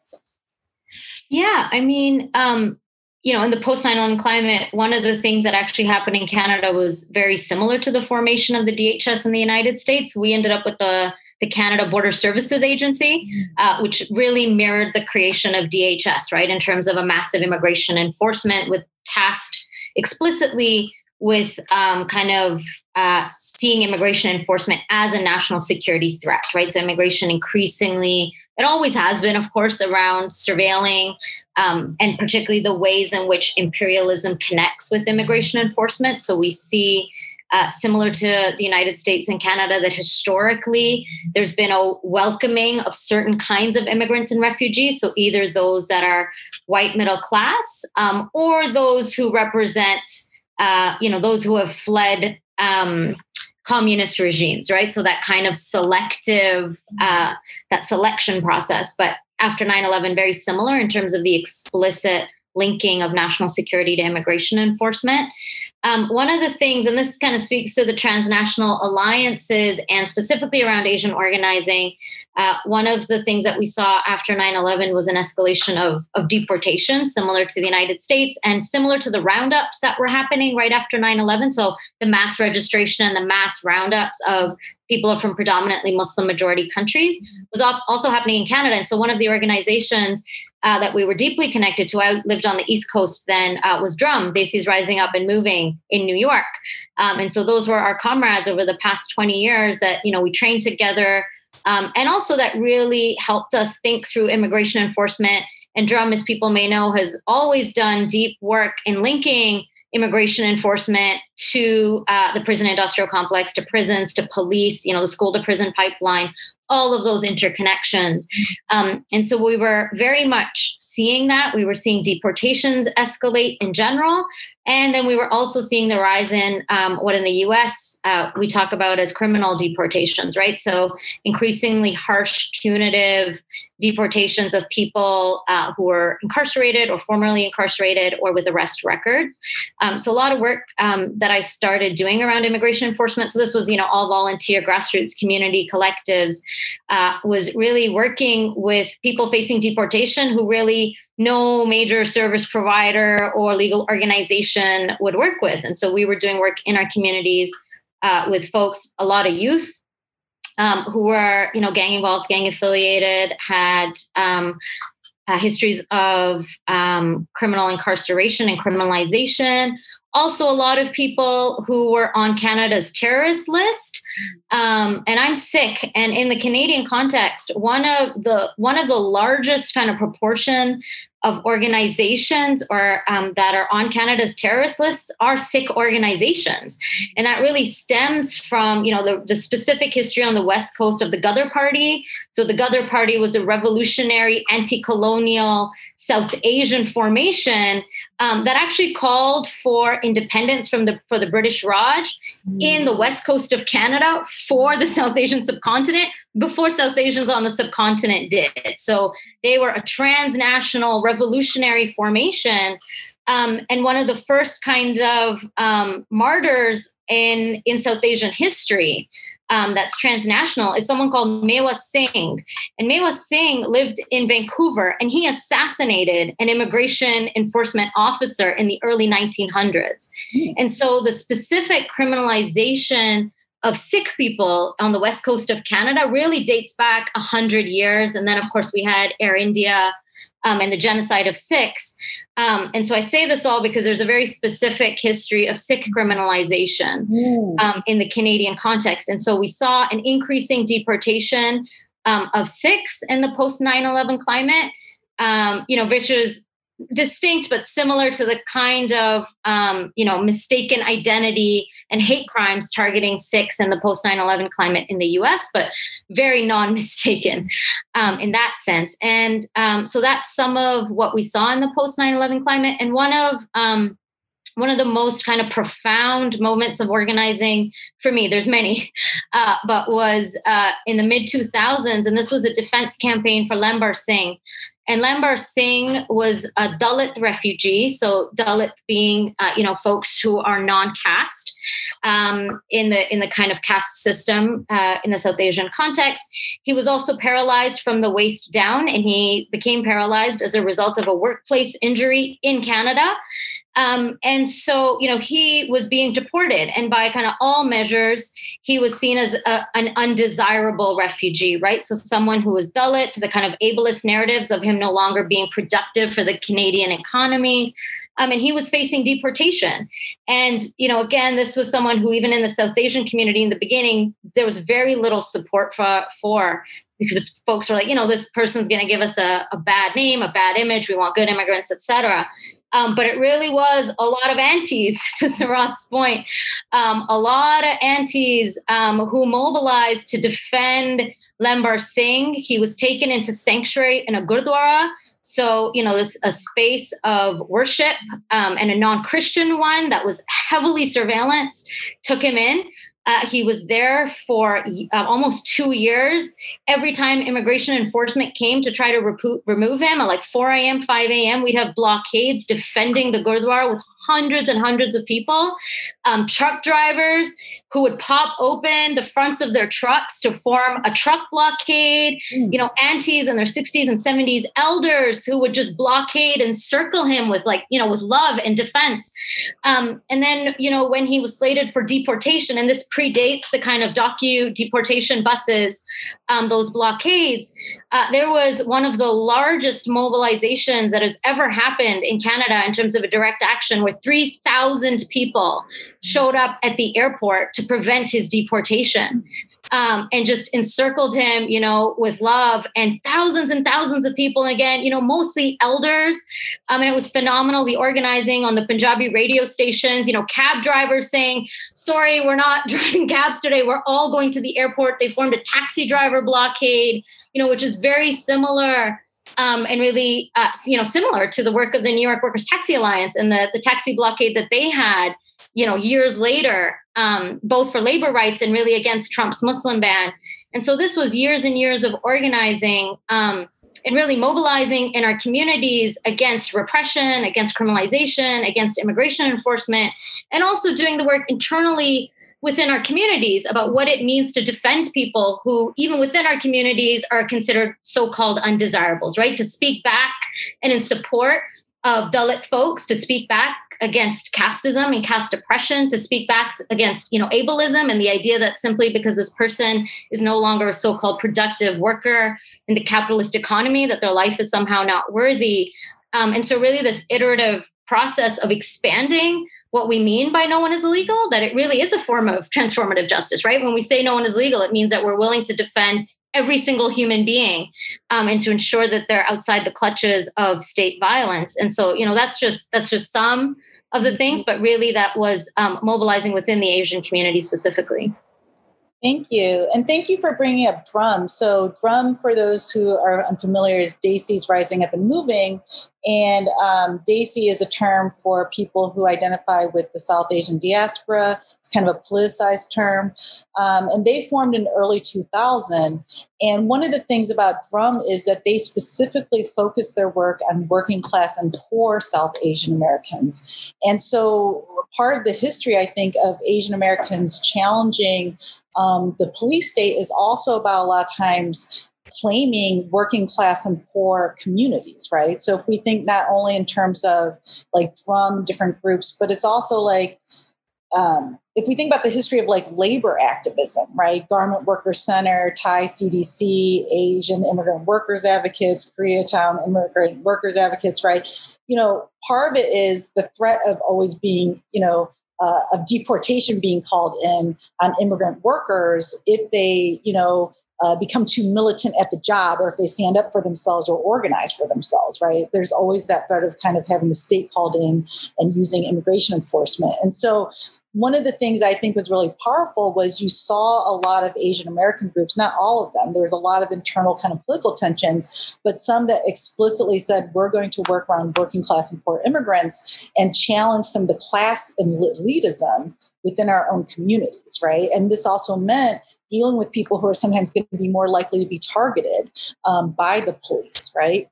Yeah i mean um, you know, in the post 9 11 climate, one of the things that actually happened in Canada was very similar to the formation of the DHS in the United States. We ended up with the the Canada Border Services Agency, uh, which really mirrored the creation of DHS, right, in terms of a massive immigration enforcement with tasked explicitly with um, kind of uh, seeing immigration enforcement as a national security threat, right? So immigration increasingly, it always has been, of course, around surveilling um, and particularly the ways in which imperialism connects with immigration enforcement. So we see, uh, similar to the United States and Canada, that historically there's been a welcoming of certain kinds of immigrants and refugees. So either those that are white middle class um, or those who represent, uh, you know, those who have fled. Um, communist regimes right so that kind of selective uh, that selection process but after 9 11 very similar in terms of the explicit linking of national security to immigration enforcement. Um, one of the things, and this kind of speaks to the transnational alliances and specifically around Asian organizing, uh, one of the things that we saw after 9 11 was an escalation of, of deportation, similar to the United States and similar to the roundups that were happening right after 9 11. So the mass registration and the mass roundups of people from predominantly Muslim majority countries was also happening in Canada. And so one of the organizations uh, that we were deeply connected to. I lived on the East Coast then, uh, was Drum, Desis Rising Up and Moving in New York. Um, and so those were our comrades over the past 20 years that, you know, we trained together. Um, and also that really helped us think through immigration enforcement. And Drum, as people may know, has always done deep work in linking immigration enforcement to uh, the prison industrial complex, to prisons, to police, you know, the school to prison pipeline, all of those interconnections. Um, and so we were very much seeing that. We were seeing deportations escalate in general. And then we were also seeing the rise in um, what in the US uh, we talk about as criminal deportations, right? So increasingly harsh, punitive deportations of people uh, who were incarcerated or formerly incarcerated or with arrest records. Um, so a lot of work um, that I started doing around immigration enforcement. So this was, you know, all volunteer grassroots community collectives uh, was really working with people facing deportation who really no major service provider or legal organization would work with. And so we were doing work in our communities uh, with folks, a lot of youth um, who were, you know, gang involved, gang affiliated, had um, uh, histories of um, criminal incarceration and criminalization. Also, a lot of people who were on Canada's terrorist list. Um, and I'm Sikh. and in the Canadian context, one of the one of the largest kind of proportion of organizations or um, that are on Canada's terrorist lists are Sikh organizations, and that really stems from you know the, the specific history on the west coast of the Ghadar Party. So the Ghadar Party was a revolutionary, anti-colonial South Asian formation um, that actually called for independence from the for the British Raj mm. in the west coast of Canada for the *laughs* South Asian subcontinent before South Asians on the subcontinent did. So they were a transnational revolutionary formation. Um, and one of the first kind of um, martyrs in, in South Asian history um, that's transnational is someone called Mewa Singh. And Mewa Singh lived in Vancouver and he assassinated an immigration enforcement officer in the early 1900s. Mm. And so the specific criminalization of Sikh people on the west coast of Canada really dates back 100 years. And then, of course, we had Air India um, and the genocide of Sikhs. Um, and so I say this all because there's a very specific history of Sikh criminalization mm. um, in the Canadian context. And so we saw an increasing deportation um, of Sikhs in the post 9 11 climate. Um, you know, which is distinct but similar to the kind of um, you know mistaken identity and hate crimes targeting Sikhs in the post 9-11 climate in the us but very non-mistaken um, in that sense. And um, so that's some of what we saw in the post 9-11 climate. And one of um, one of the most kind of profound moments of organizing for me there's many *laughs* uh, but was uh, in the mid 2000s and this was a defense campaign for laibar singh and Laibar Singh was a Dalit refugee. So Dalit being, uh, you know, folks who are non-caste um, in the in the kind of caste system uh, in the South Asian context. He was also paralyzed from the waist down, and he became paralyzed as a result of a workplace injury in Canada. Um, and so, you know, he was being deported, and by kind of all measures, he was seen as a, an undesirable refugee, right? So, someone who was Dalit, the kind of ableist narratives of him no longer being productive for the Canadian economy. Um, and he was facing deportation. And, you know, again, this was someone who, even in the South Asian community in the beginning, there was very little support for, for because folks were like, you know, this person's going to give us a, a, bad name, a bad image. We want good immigrants, etc. Um, but it really was a lot of aunties, *laughs* to Sarath's point, um, a lot of aunties um, who mobilized to defend Laibar Singh. He was taken into sanctuary in a gurdwara. So, you know, this a space of worship um, and a non Christian one that was heavily surveillance took him in. Uh, he was there for uh, almost two years. Every time immigration enforcement came to try to remove him at like 4 a.m., 5 a.m., we'd have blockades defending the Gurdwara with hundreds and hundreds of people, um, truck drivers who would pop open the fronts of their trucks to form a truck blockade, mm. you know, aunties in their 60s and 70s, elders who would just blockade and circle him with like, you know, with love and defense. Um, and then, you know, when he was slated for deportation, and this predates the kind of docu deportation buses, um, those blockades, uh, there was one of the largest mobilizations that has ever happened in Canada in terms of a direct action with 3,000 people showed up at the airport to prevent his deportation um, and just encircled him, you know, with love and thousands and thousands of people. And again, you know, mostly elders. Um, and it was phenomenal. The organizing on the Punjabi radio stations, you know, cab drivers saying, sorry, we're not *laughs* driving cabs today. We're all going to the airport. They formed a taxi driver blockade, you know, which is very similar um, and really, uh, you know, similar to the work of the New York Workers Taxi Alliance and the, the taxi blockade that they had, you know, years later, um, both for labor rights and really against Trump's Muslim ban. And so this was years and years of organizing um, and really mobilizing in our communities against repression, against criminalization, against immigration enforcement, and also doing the work internally within our communities about what it means to defend people who, even within our communities, are considered so called undesirables, right? To speak back and in support of Dalit folks, to speak back against casteism and caste oppression, to speak back against, you know, ableism and the idea that simply because this person is no longer a so-called productive worker in the capitalist economy, that their life is somehow not worthy. Um, and so really this iterative process of expanding what we mean by no one is illegal, that it really is a form of transformative justice, right? When we say no one is legal, it means that we're willing to defend every single human being um, and to ensure that they're outside the clutches of state violence. And so, you know, that's just that's just some of the things, but really that was um, mobilizing within the Asian community specifically. Thank you. And thank you for bringing up Drum. So, Drum, for those who are unfamiliar, is Desis Rising Up and Moving. And um, Desi is a term for people who identify with the South Asian diaspora. It's kind of a politicized term. Um, and they formed in early 2000. And one of the things about Drum is that they specifically focus their work on working class and poor South Asian Americans. And so part of the history, I think, of Asian Americans challenging um, the police state is also about a lot of times claiming working class and poor communities, right? So if we think not only in terms of like from different groups, but it's also like um, if we think about the history of like labor activism, right? Garment Worker Center, Thai CDC, Asian Immigrant Workers Advocates, Koreatown Immigrant Workers Advocates, right? You know, part of it is the threat of always being, you know, uh, of deportation being called in on immigrant workers if they, you know, uh, become too militant at the job or if they stand up for themselves or organize for themselves, right? There's always that threat of kind of having the state called in and using immigration enforcement. And so one of the things I think was really powerful was you saw a lot of Asian American groups, not all of them. There was a lot of internal kind of political tensions, but some that explicitly said, we're going to work around working class and poor immigrants and challenge some of the class and elitism within our own communities, right? And this also meant dealing with people who are sometimes going to be more likely to be targeted um, by the police, right?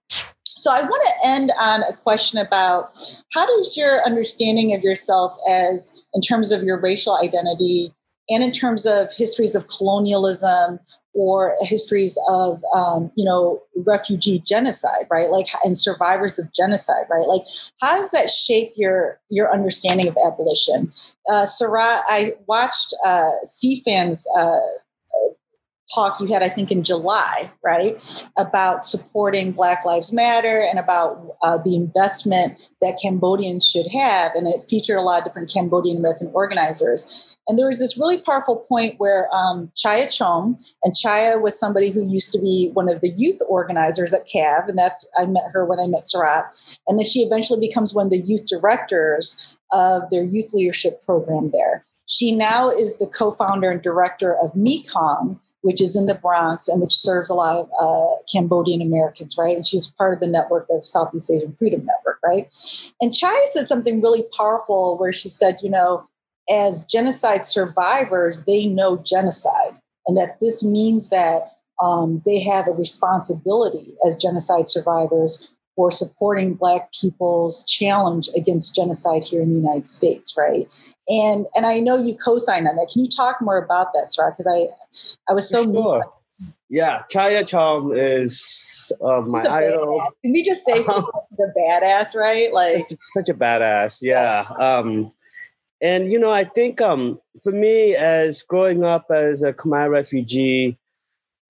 So I want to end on a question about how does your understanding of yourself as in terms of your racial identity and in terms of histories of colonialism or histories of um, you know refugee genocide right? Like and survivors of genocide right? Like how does that shape your your understanding of abolition? Uh, Sarath, i watched uh, SEAFN's uh, talk you had, I think, in July, right, about supporting Black Lives Matter and about uh, the investment that Cambodians should have. And it featured a lot of different Cambodian American organizers. And there was this really powerful point where um, Chhaya Chhoum, and Chhaya was somebody who used to be one of the youth organizers at CAAAV, and that's I met her when I met Sarath, and then she eventually becomes one of the youth directors of their youth leadership program there. She now is the co-founder and director of Mekong, which is in the Bronx and which serves a lot of uh, Cambodian Americans, right? And she's part of the network of Southeast Asian Freedom Network, right? And Chai said something really powerful where she said, you know, as genocide survivors, they know genocide, and that this means that um, they have a responsibility as genocide survivors for supporting Black people's challenge against genocide here in the United States, right? And and I know you co-signed on that. Can you talk more about that, Sarath? Because I I was so sure. Yeah, Chhaya Chhoum is uh, my idol. Badass. Can we just say *laughs* the badass, right? Like such, such a badass, yeah. Um, and you know, I think um, for me, as growing up as a Khmer refugee,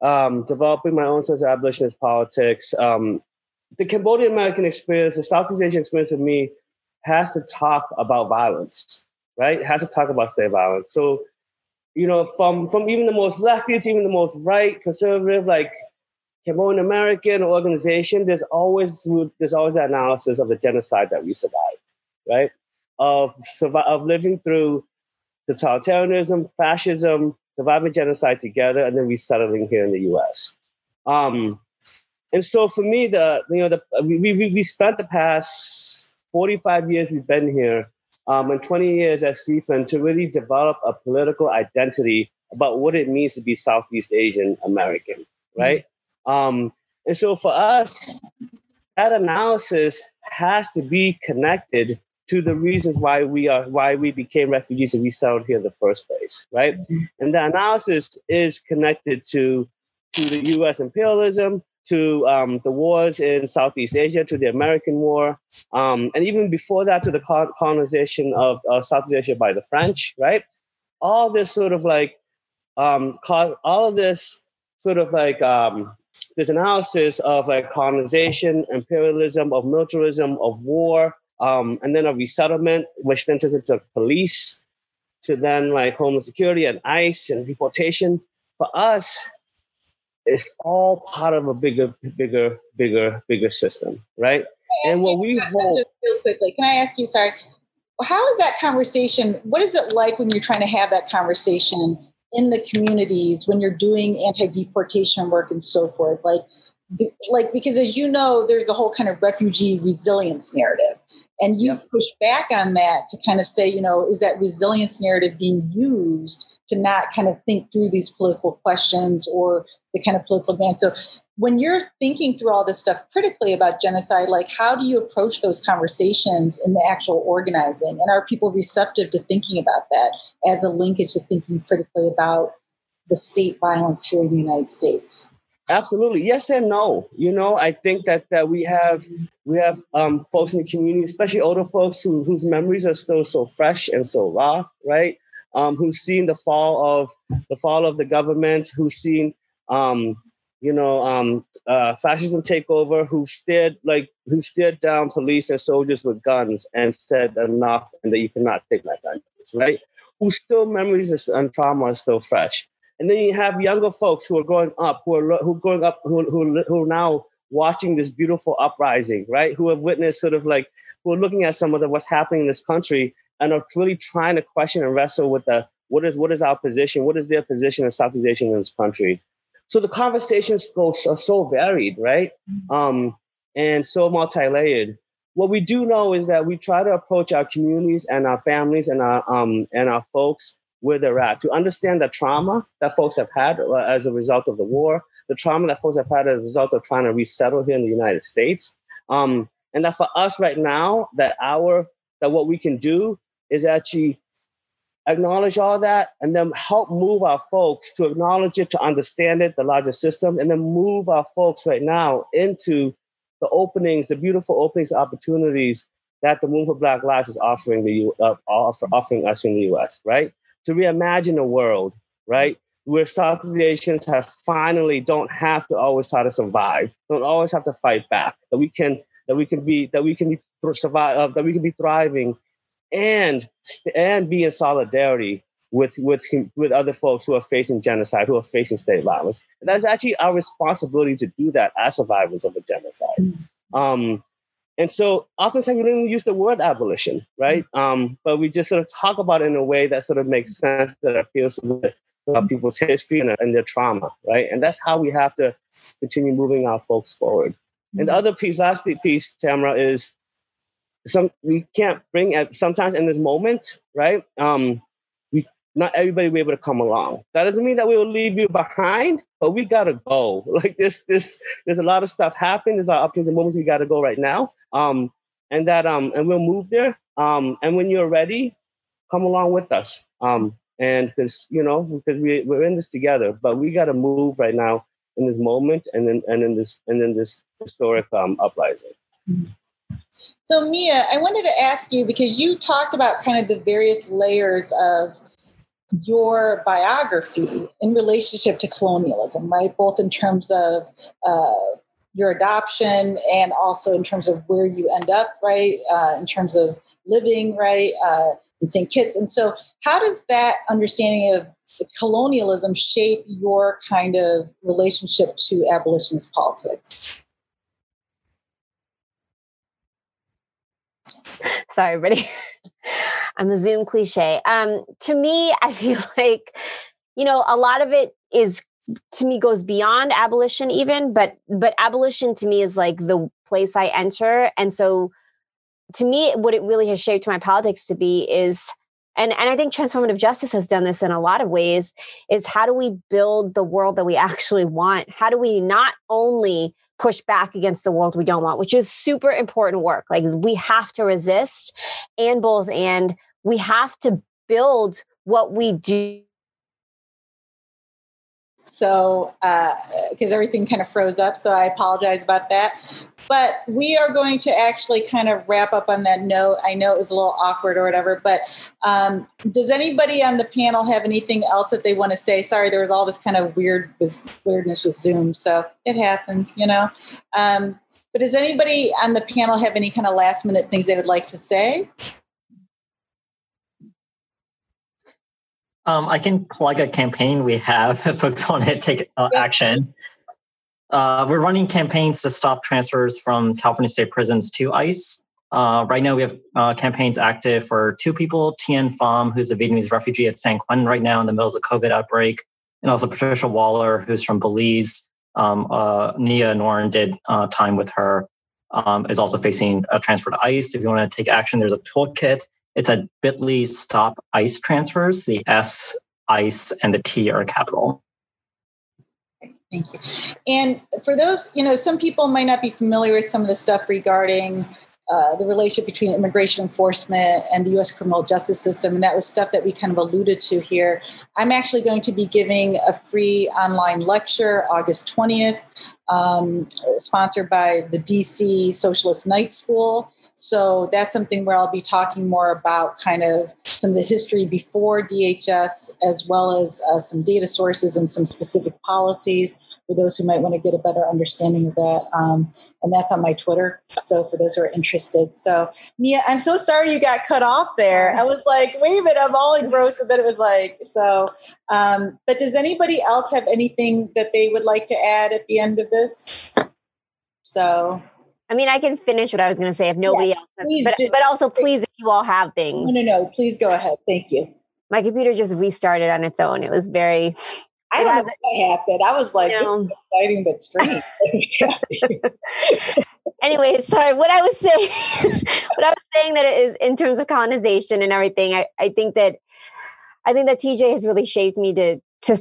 um, developing my own sense of abolitionist politics, um, the Cambodian American experience, the Southeast Asian experience for me, has to talk about violence, right? It has to talk about state violence. So you know, from from even the most lefty to even the most right conservative, like Cambodian American organization, there's always there's always that analysis of the genocide that we survived, right? Of of living through totalitarianism, fascism, surviving genocide together, and then resettling here in the U.S. Um, and so for me, the you know the we we, we spent the past 45 years we've been here um, and 20 years at SEAFN to really develop a political identity about what it means to be Southeast Asian American, right? Mm-hmm. Um, and so for us, that analysis has to be connected to the reasons why we are why we became refugees and we settled here in the first place, right? Mm-hmm. And the analysis is connected to to the U.S. imperialism, to um, the wars in Southeast Asia, to the American War, um, and even before that, to the colonization of uh, Southeast Asia by the French, right? All this sort of like, um, all of this sort of like um, this analysis of like colonization, imperialism, of militarism, of war, um, and then of resettlement, which then turns into police, to then like Homeland Security and ICE and deportation. For us, it's all part of a bigger, bigger, bigger, bigger system, right? And what we hold real quickly, can I ask you, sorry, how is that conversation? What is it like when you're trying to have that conversation in the communities when you're doing anti-deportation work and so forth? Like, like because as you know, there's a whole kind of refugee resilience narrative, and you've yep. pushed back on that to kind of say, you know, is that resilience narrative being used to not kind of think through these political questions or the kind of political advance. So when you're thinking through all this stuff critically about genocide, like how do you approach those conversations in the actual organizing? And are people receptive to thinking about that as a linkage to thinking critically about the state violence here in the United States? Absolutely, yes and no. You know, I think that that we have we have um, folks in the community, especially older folks who, whose memories are still so fresh and so raw, right? Um, who've seen the fall of the fall of the government, who've seen um, you know, um, uh, fascism take over, who stared like who stared down police and soldiers with guns and said enough, and that you cannot take my vengeance, right? Who still memories and trauma are still fresh. And then you have younger folks who are growing up, who are who are growing up, who who who are now watching this beautiful uprising, right? Who have witnessed sort of like who are looking at some of the what's happening in this country and are really trying to question and wrestle with the what is what is our position, what is their position in Southeast Asia in this country, so the conversations go so, so varied, right? Mm-hmm. Um, and so multi-layered. What we do know is that we try to approach our communities and our families and our um, and our folks where they're at to understand the trauma that folks have had uh, as a result of the war, the trauma that folks have had as a result of trying to resettle here in the United States, um, and that for us right now, that our that what we can do is actually acknowledge all that and then help move our folks to acknowledge it, to understand it, the larger system, and then move our folks right now into the openings, the beautiful openings, opportunities that the Move for Black Lives is offering the U, uh, offer, offering us in the U.S. Right to reimagine a world, right, where Southeast Asians have finally don't have to always try to survive, don't always have to fight back. That we can that we can be that we can be survive uh, that we can be thriving and and be in solidarity with with with other folks who are facing genocide, who are facing state violence. That's actually our responsibility to do that as survivors of a genocide. Mm-hmm. Um, and so oftentimes we don't use the word abolition, right? Mm-hmm. Um, but we just sort of talk about it in a way that sort of makes sense, that appeals to people's history and, and, their trauma, right? And that's how we have to continue moving our folks forward. Mm-hmm. And the other piece, last piece, Tamara, is some we can't bring at sometimes in this moment, right? Um, we not everybody will be able to come along. That doesn't mean that we will leave you behind, but we gotta go. *laughs* Like this, this, there's a lot of stuff happening. There's a lot of opportunities and moments we gotta go right now. Um, and that um, and we'll move there. Um, and when you're ready, come along with us. Um, and because you know, because we we're in this together, but we gotta move right now in this moment, and then and in this and in this historic um uprising. So Mia, I wanted to ask you because you talked about kind of the various layers of your biography in relationship to colonialism, right? Both in terms of uh, your adoption and also in terms of where you end up, right? Uh, in terms of living, right? Uh, in St. Kitts. And so, how does that understanding of colonialism shape your kind of relationship to abolitionist politics? *laughs* Sorry, everybody. *laughs* I'm a Zoom cliche. Um, to me, I *laughs* feel like, you know, a lot of it is to me goes beyond abolition even, but but abolition to me is like the place I enter. And so to me, what it really has shaped my politics to be is and and I think transformative justice has done this in a lot of ways is how do we build the world that we actually want? How do we not only push back against the world we don't want, which is super important work. Like we have to resist and both and we have to build what we do so because uh, everything kind of froze up so i apologize about that. But we are going to actually kind of wrap up on that note. I know it was a little awkward or whatever but um, does anybody on the panel have anything else that they want to say? Sorry there was all this kind of weird weirdness with zoom so it happens you know? Um, but does anybody on the panel have any kind of last minute things they would like to say Um, I can plug a campaign we have *laughs* if folks want to take uh, action. Uh, we're running campaigns to stop transfers from California state prisons to ICE. Uh, right now, we have uh, campaigns active for two people Tien Pham, who's a Vietnamese refugee at San Quentin right now in the middle of the COVID outbreak, and also Patricia Waller, who's from Belize. Um, uh, Ny Nourn did uh, time with her, um, is also facing a transfer to ICE. If you want to take action, there's a toolkit it's a bit.ly stop ICE transfers. The S, ICE, and the T are capital. Thank you. And for those, you know, some people might not be familiar with some of the stuff regarding uh, the relationship between immigration enforcement and the U.S. criminal justice system, and that was stuff that we kind of alluded to here. I'm actually going to be giving a free online lecture August 20th, um, sponsored by the DC Socialist Night School. So that's something where I'll be talking more about kind of some of the history before DHS, as well as uh, some data sources and some specific policies for those who might want to get a better understanding of that. Um, and that's on my Twitter. So for those who are interested. So Mia, I'm so sorry you got cut off there. I was like, wait a minute, I'm all engrossed. And then it was like, so, um, but does anybody else have anything that they would like to add at the end of this? So I mean, I can finish what I was going to say if nobody yeah, else. Has, but, but also, please, if you all have things. No, no, no. Please go ahead. Thank you. My computer just restarted on its own. It was very. I don't know what happened. I was like, you know, this is exciting but strange. *laughs* anyway, sorry. What I was saying, *laughs* what I was saying that it is in terms of colonization and everything. I, I think that, I think that TJ has really shaped me to to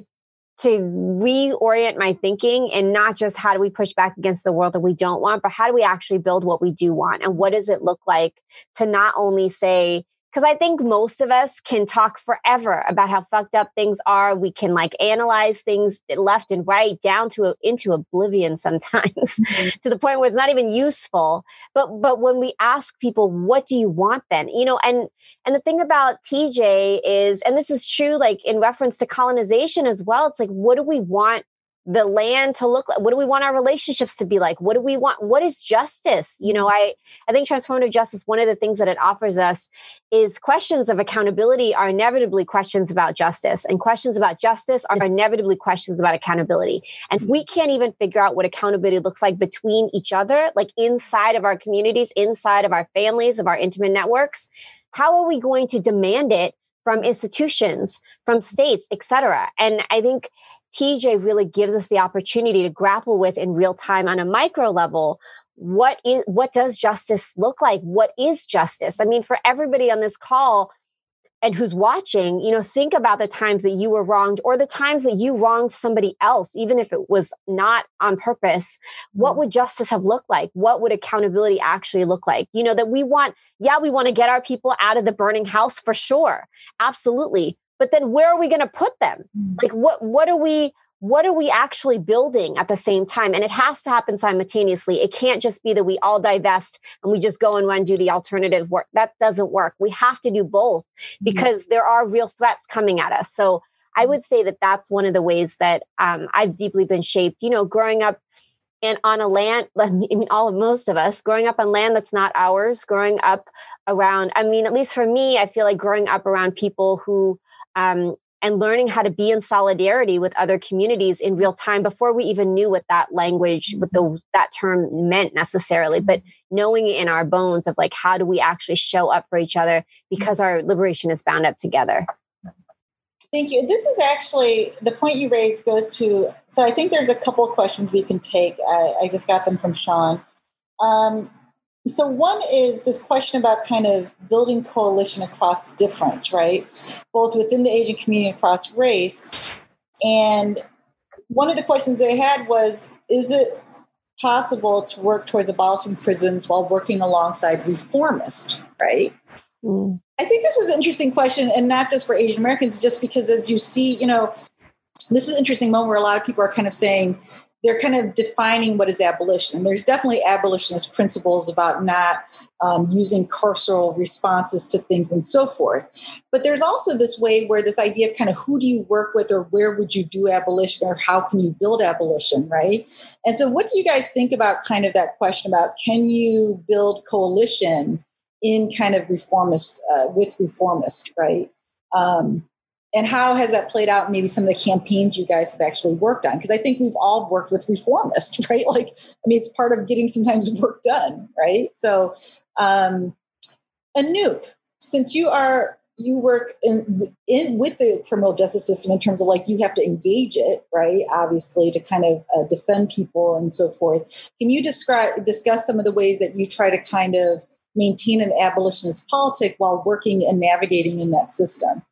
to reorient my thinking and not just how do we push back against the world that we don't want, but how do we actually build what we do want? And what does it look like to not only say, because I think most of us can talk forever about how fucked up things are. We can like analyze things left and right down to into oblivion sometimes *laughs* mm-hmm. to the point where it's not even useful. But but when we ask people, what do you want then? You know, and and the thing about TJ is, and this is true, like in reference to colonization as well. It's like, what do we want the land to look like what do we want our relationships to be like? What do we want what is justice? You know i i think transformative justice one of the things that it offers us is questions of accountability are inevitably questions about justice and questions about justice are inevitably questions about accountability. And we can't even figure out what accountability looks like between each other like inside of our communities inside of our families of our intimate networks. How are we going to demand it from institutions from states etc and i think TJ really gives us the opportunity to grapple with in real time on a micro level what is what does justice look like what is justice i mean for everybody on this call and who's watching, you know, think about the times that you were wronged or the times that you wronged somebody else, even if it was not on purpose. What mm-hmm. would justice have looked like? What would accountability actually look like? You know, that we want, yeah, we want to get our people out of the burning house for sure. Absolutely. But then where are we going to put them? Mm-hmm. Like, what, what are we, what are we actually building at the same time? And it has to happen simultaneously. It can't just be that we all divest and we just go and run do the alternative work. That doesn't work. We have to do both mm-hmm. because mm-hmm. there are real threats coming at us. So I would say that that's one of the ways that um, I've deeply been shaped. You know, growing up and on a land, *laughs* I mean, all of most of us growing up on land that's not ours, growing up around, I mean, at least for me, I feel like growing up around people who um, and learning how to be in solidarity with other communities in real time before we even knew what that language what the that term meant necessarily but knowing in our bones of like how do we actually show up for each other because our liberation is bound up together. Thank you. This is actually the point you raised goes to so i think there's a couple of questions we can take. I, I just got them from sean. Um, so one is this question about kind of building coalition across difference, right? Both within the Asian community across race. And one of the questions they had was, is it possible to work towards abolishing prisons while working alongside reformists, right? Mm. I think this is an interesting question, and not just for Asian Americans, just because as you see, you know, this is an interesting moment where a lot of people are kind of saying, they're kind of defining what is abolition. And there's definitely abolitionist principles about not um, using carceral responses to things and so forth. But there's also this way where this idea of kind of who do you work with or where would you do abolition or how can you build abolition, right? And so, what do you guys think about kind of that question about can you build coalition in kind of reformist uh, with reformists, right? Um, and how has that played out maybe some of the campaigns you guys have actually worked on? Because i think we've all worked with reformists *laughs* right? Like i mean it's part of getting sometimes *laughs* work done right? So um anoop since you are you work in, in with the criminal justice system in terms of like you have to engage it right? Obviously to kind of uh, defend people and so forth. Can you describe discuss some of the ways that you try to kind of maintain an abolitionist politic while working and navigating in that system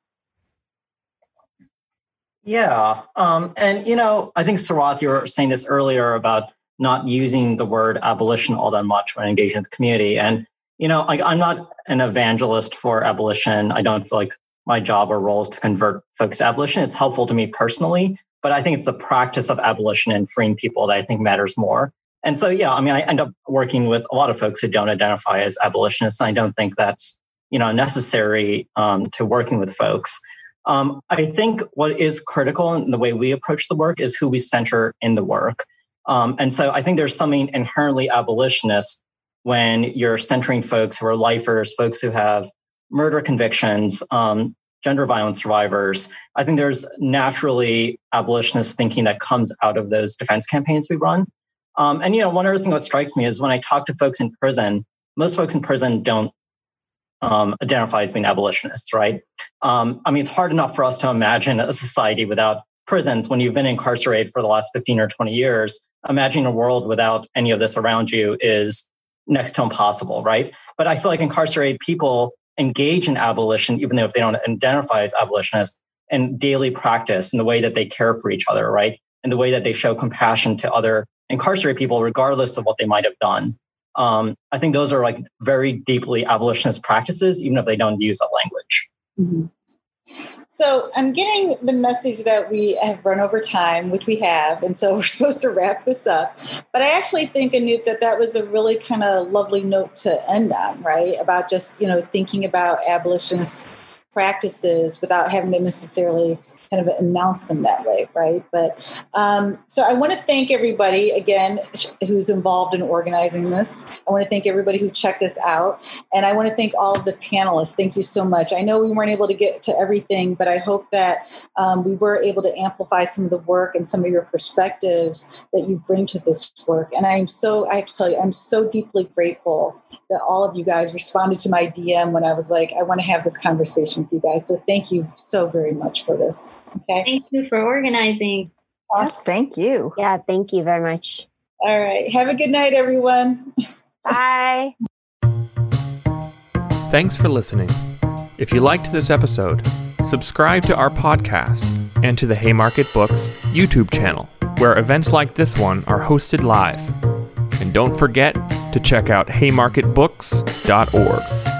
yeah. Um, and, you know, I think, Sarath, you were saying this earlier about not using the word abolition all that much when engaging with the community. And, you know, I, I'm not an evangelist for abolition. I don't feel like my job or role is to convert folks to abolition. It's helpful to me personally, but I think it's the practice of abolition and freeing people that I think matters more. And so, yeah, I mean, I end up working with a lot of folks who don't identify as abolitionists. and I don't think that's, you know, necessary um, to working with folks. Um, I think what is critical in the way we approach the work is who we center in the work. Um, and so I think there's something inherently abolitionist when you're centering folks who are lifers, folks who have murder convictions, um, gender violence survivors. I think there's naturally abolitionist thinking that comes out of those defense campaigns we run. Um, and you know, one other thing that strikes me is when I talk to folks in prison, most folks in prison don't um, identify as being abolitionists, right? Um, I mean, it's hard enough for us to imagine a society without prisons when you've been incarcerated for the last 15 or 20 years. Imagining a world without any of this around you is next to impossible, right? But I feel like incarcerated people engage in abolition, even though if they don't identify as abolitionists, in daily practice in the way that they care for each other, right? In the way that they show compassion to other incarcerated people, regardless of what they might have done. Um, I think those are like very deeply abolitionist practices, even if they don't use a language. Mm-hmm. So I'm getting the message that we have run over time, which we have, and so *laughs* we're supposed to wrap this up. But I actually think, Anoop, that that was a really kind of lovely note to end on, right? About just you know thinking about abolitionist practices without having to necessarily kind of announce them that way, right? But um, so I want to thank everybody again who's involved in organizing this. I want to thank everybody who checked us out, and I want to thank all of the panelists. Thank you so much. I know we weren't able to get to everything, but I hope that um, we were able to amplify some of the work and some of your perspectives that you bring to this work. And I'm so I have to tell you, I'm so deeply grateful that all of you guys responded to my DM when I was like, I want to have this conversation with you guys. So thank you so very much for this. Okay. Thank you for organizing. Awesome. Yes, thank you. Yeah, thank you very much. All right. Have a good night, everyone. *laughs* Bye. Thanks for listening. If you liked this episode, subscribe to our podcast and to the Haymarket Books YouTube channel, where events like this one are hosted live. And don't forget to check out haymarketbooks.org.